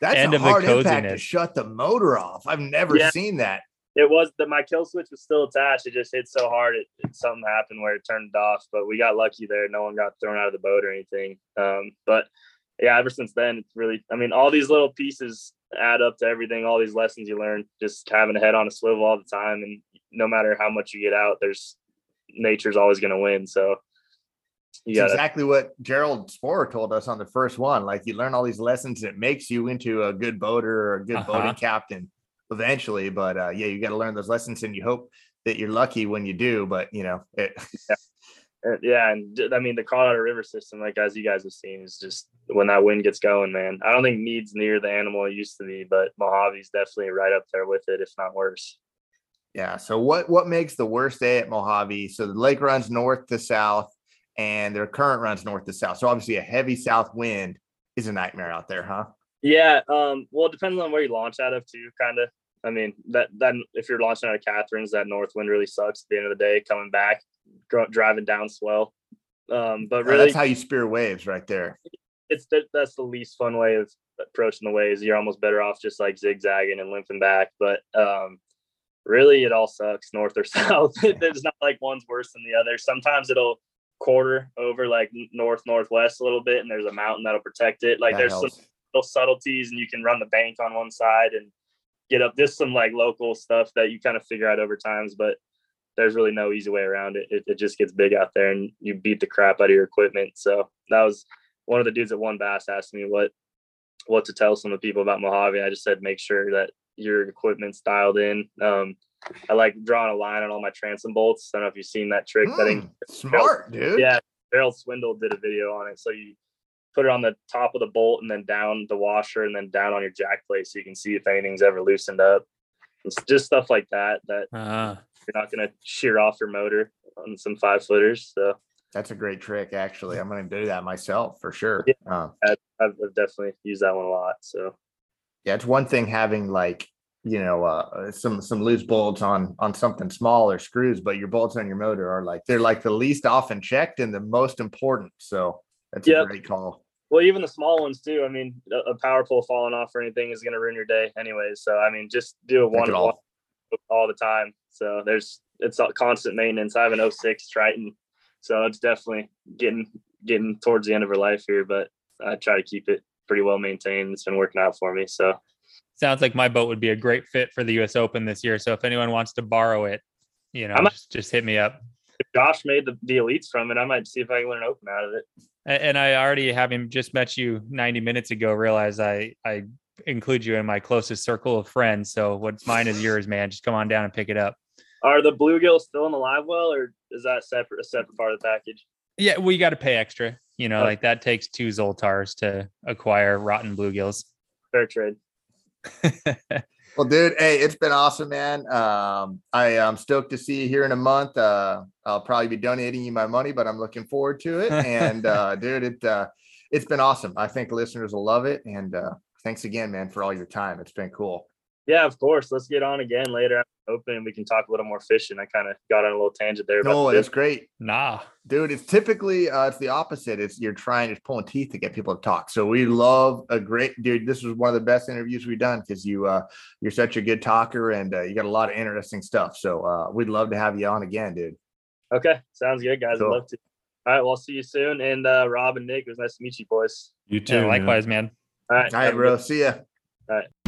A: That's
C: End
A: a
C: of the
A: hard impact to shut the motor off. I've never
D: Yeah.
A: seen that.
D: It was that my kill switch was still attached. It just hit so hard, it, it something happened where it turned it off. But we got lucky there; no one got thrown out of the boat or anything. Um, but yeah, ever since then, it's really, I mean, all these little pieces add up to everything. All these lessons you learn, just having a head on a swivel all the time, and no matter how much you get out, there's nature's always going to win. So you
A: It's
D: got to
A: exactly what Gerald Spohrer told us on the first one. Like you learn all these lessons, it makes you into a good boater or a good
C: Uh-huh.
A: boating captain eventually. But uh, yeah, you got to learn those lessons, and you hope that you're lucky when you do. But you know, it,
D: Uh, yeah, and I mean the Colorado River system, like as you guys have seen, is just when that wind gets going, man. I don't think Mead's near the animal it used to be, but Mohave's definitely right up there with it, if not worse.
A: yeah. So what what makes the worst day at Mojave? So the lake runs north to south, and their current runs north to south. So obviously, a heavy south wind is a nightmare out there, huh?
D: Yeah, um, well, it depends on where you launch out of too, kind of. I mean, that that if you're launching out of Katherine's, that north wind really sucks at the end of the day. Coming back, gr- driving down swell, um, but really,
A: that's how you spear waves right there.
D: it's the, that's the least fun way of approaching the waves. You're almost better off just like zigzagging and limping back. But um, really, it all sucks north or south. There's not like one's worse than the other. Sometimes it'll quarter over like north northwest a little bit, and there's a mountain that'll protect it. Like
A: That
D: there's
A: helps.
D: some little subtleties, and you can run the bank on one side and get up. just some like local stuff that you kind of figure out over times, but there's really no easy way around it. it. It just gets big out there, and you beat the crap out of your equipment. So that was one of the dudes at WON Bass asked me what what to tell some of the people about Mohave. I just said make sure that your equipment's dialed in. Um, I like drawing a line on all my transom bolts. I don't know if you've seen that trick. I think
A: Mm, smart, dude.
D: yeah, Gerald Swindle did a video on it. So you put it on the top of the bolt and then down the washer and then down on your jack plate so you can see if anything's ever loosened up. It's just stuff like that that
C: Uh,
D: you're not gonna shear off your motor on some five footers. So
A: That's a great trick, actually. I'm going to do that myself for sure.
D: Yeah.
A: Um,
D: I've, I've definitely used that one a lot. So
A: yeah, it's one thing having like you know uh, some some loose bolts on on something small or screws, but your bolts on your motor are like they're like the least often checked and the most important. So that's a great call.
D: Well, even the small ones too. I mean, a, a power pole falling off or anything is gonna ruin your day anyways. So I mean, just do it one
A: all.
D: all the time. So there's it's a constant maintenance. I have an 06 Triton, so it's definitely getting getting towards the end of her life here, but I try to keep it pretty well maintained. It's been working out for me. So
C: sounds like my boat would be a great fit for the U.S. Open this year. So if anyone wants to borrow it, you know,
D: a-
C: just, just hit me up.
D: if Josh made the, the elites from it, I might see if I can learn open out of it.
C: And I already, having just met you 90 minutes ago, realized I I include you in my closest circle of friends. So what's mine is yours, man. Just come on down and pick it up.
D: Are the bluegills still in the live well, or is that separate a separate part of the package?
C: Yeah, we got to pay extra. You know,
D: Okay.
C: like that takes two Zoltars to acquire rotten bluegills.
D: Fair trade.
A: Well, dude, hey, it's been awesome, man. Um, I am stoked to see you here in a month. Uh, I'll probably be donating you my money, but I'm looking forward to it. And uh, dude, it uh, it's been awesome. I think listeners will love it. And uh, thanks again, man, for all your time. It's been cool.
D: Yeah, of course. Let's get on again later open and we can talk a little more fishing. I kind of got on a little tangent there. about
A: No,
D: the
A: it's great.
C: nah.
A: dude it's typically uh it's the opposite it's you're trying it's pulling teeth to get people to talk so we love a great dude this was one of the best interviews we've done because you uh you're such a good talker and uh, you got a lot of interesting stuff so uh we'd love to have you on again dude
D: Okay, sounds good, guys.
A: Cool.
D: I'd love to. All right, well, I'll see you soon. And uh, Rob and Nick, it was nice to meet you, boys.
B: You too.
C: Yeah, likewise, man.
D: All right,
A: all
D: have
A: right
D: a
A: bro
D: good-
A: see ya
D: All right.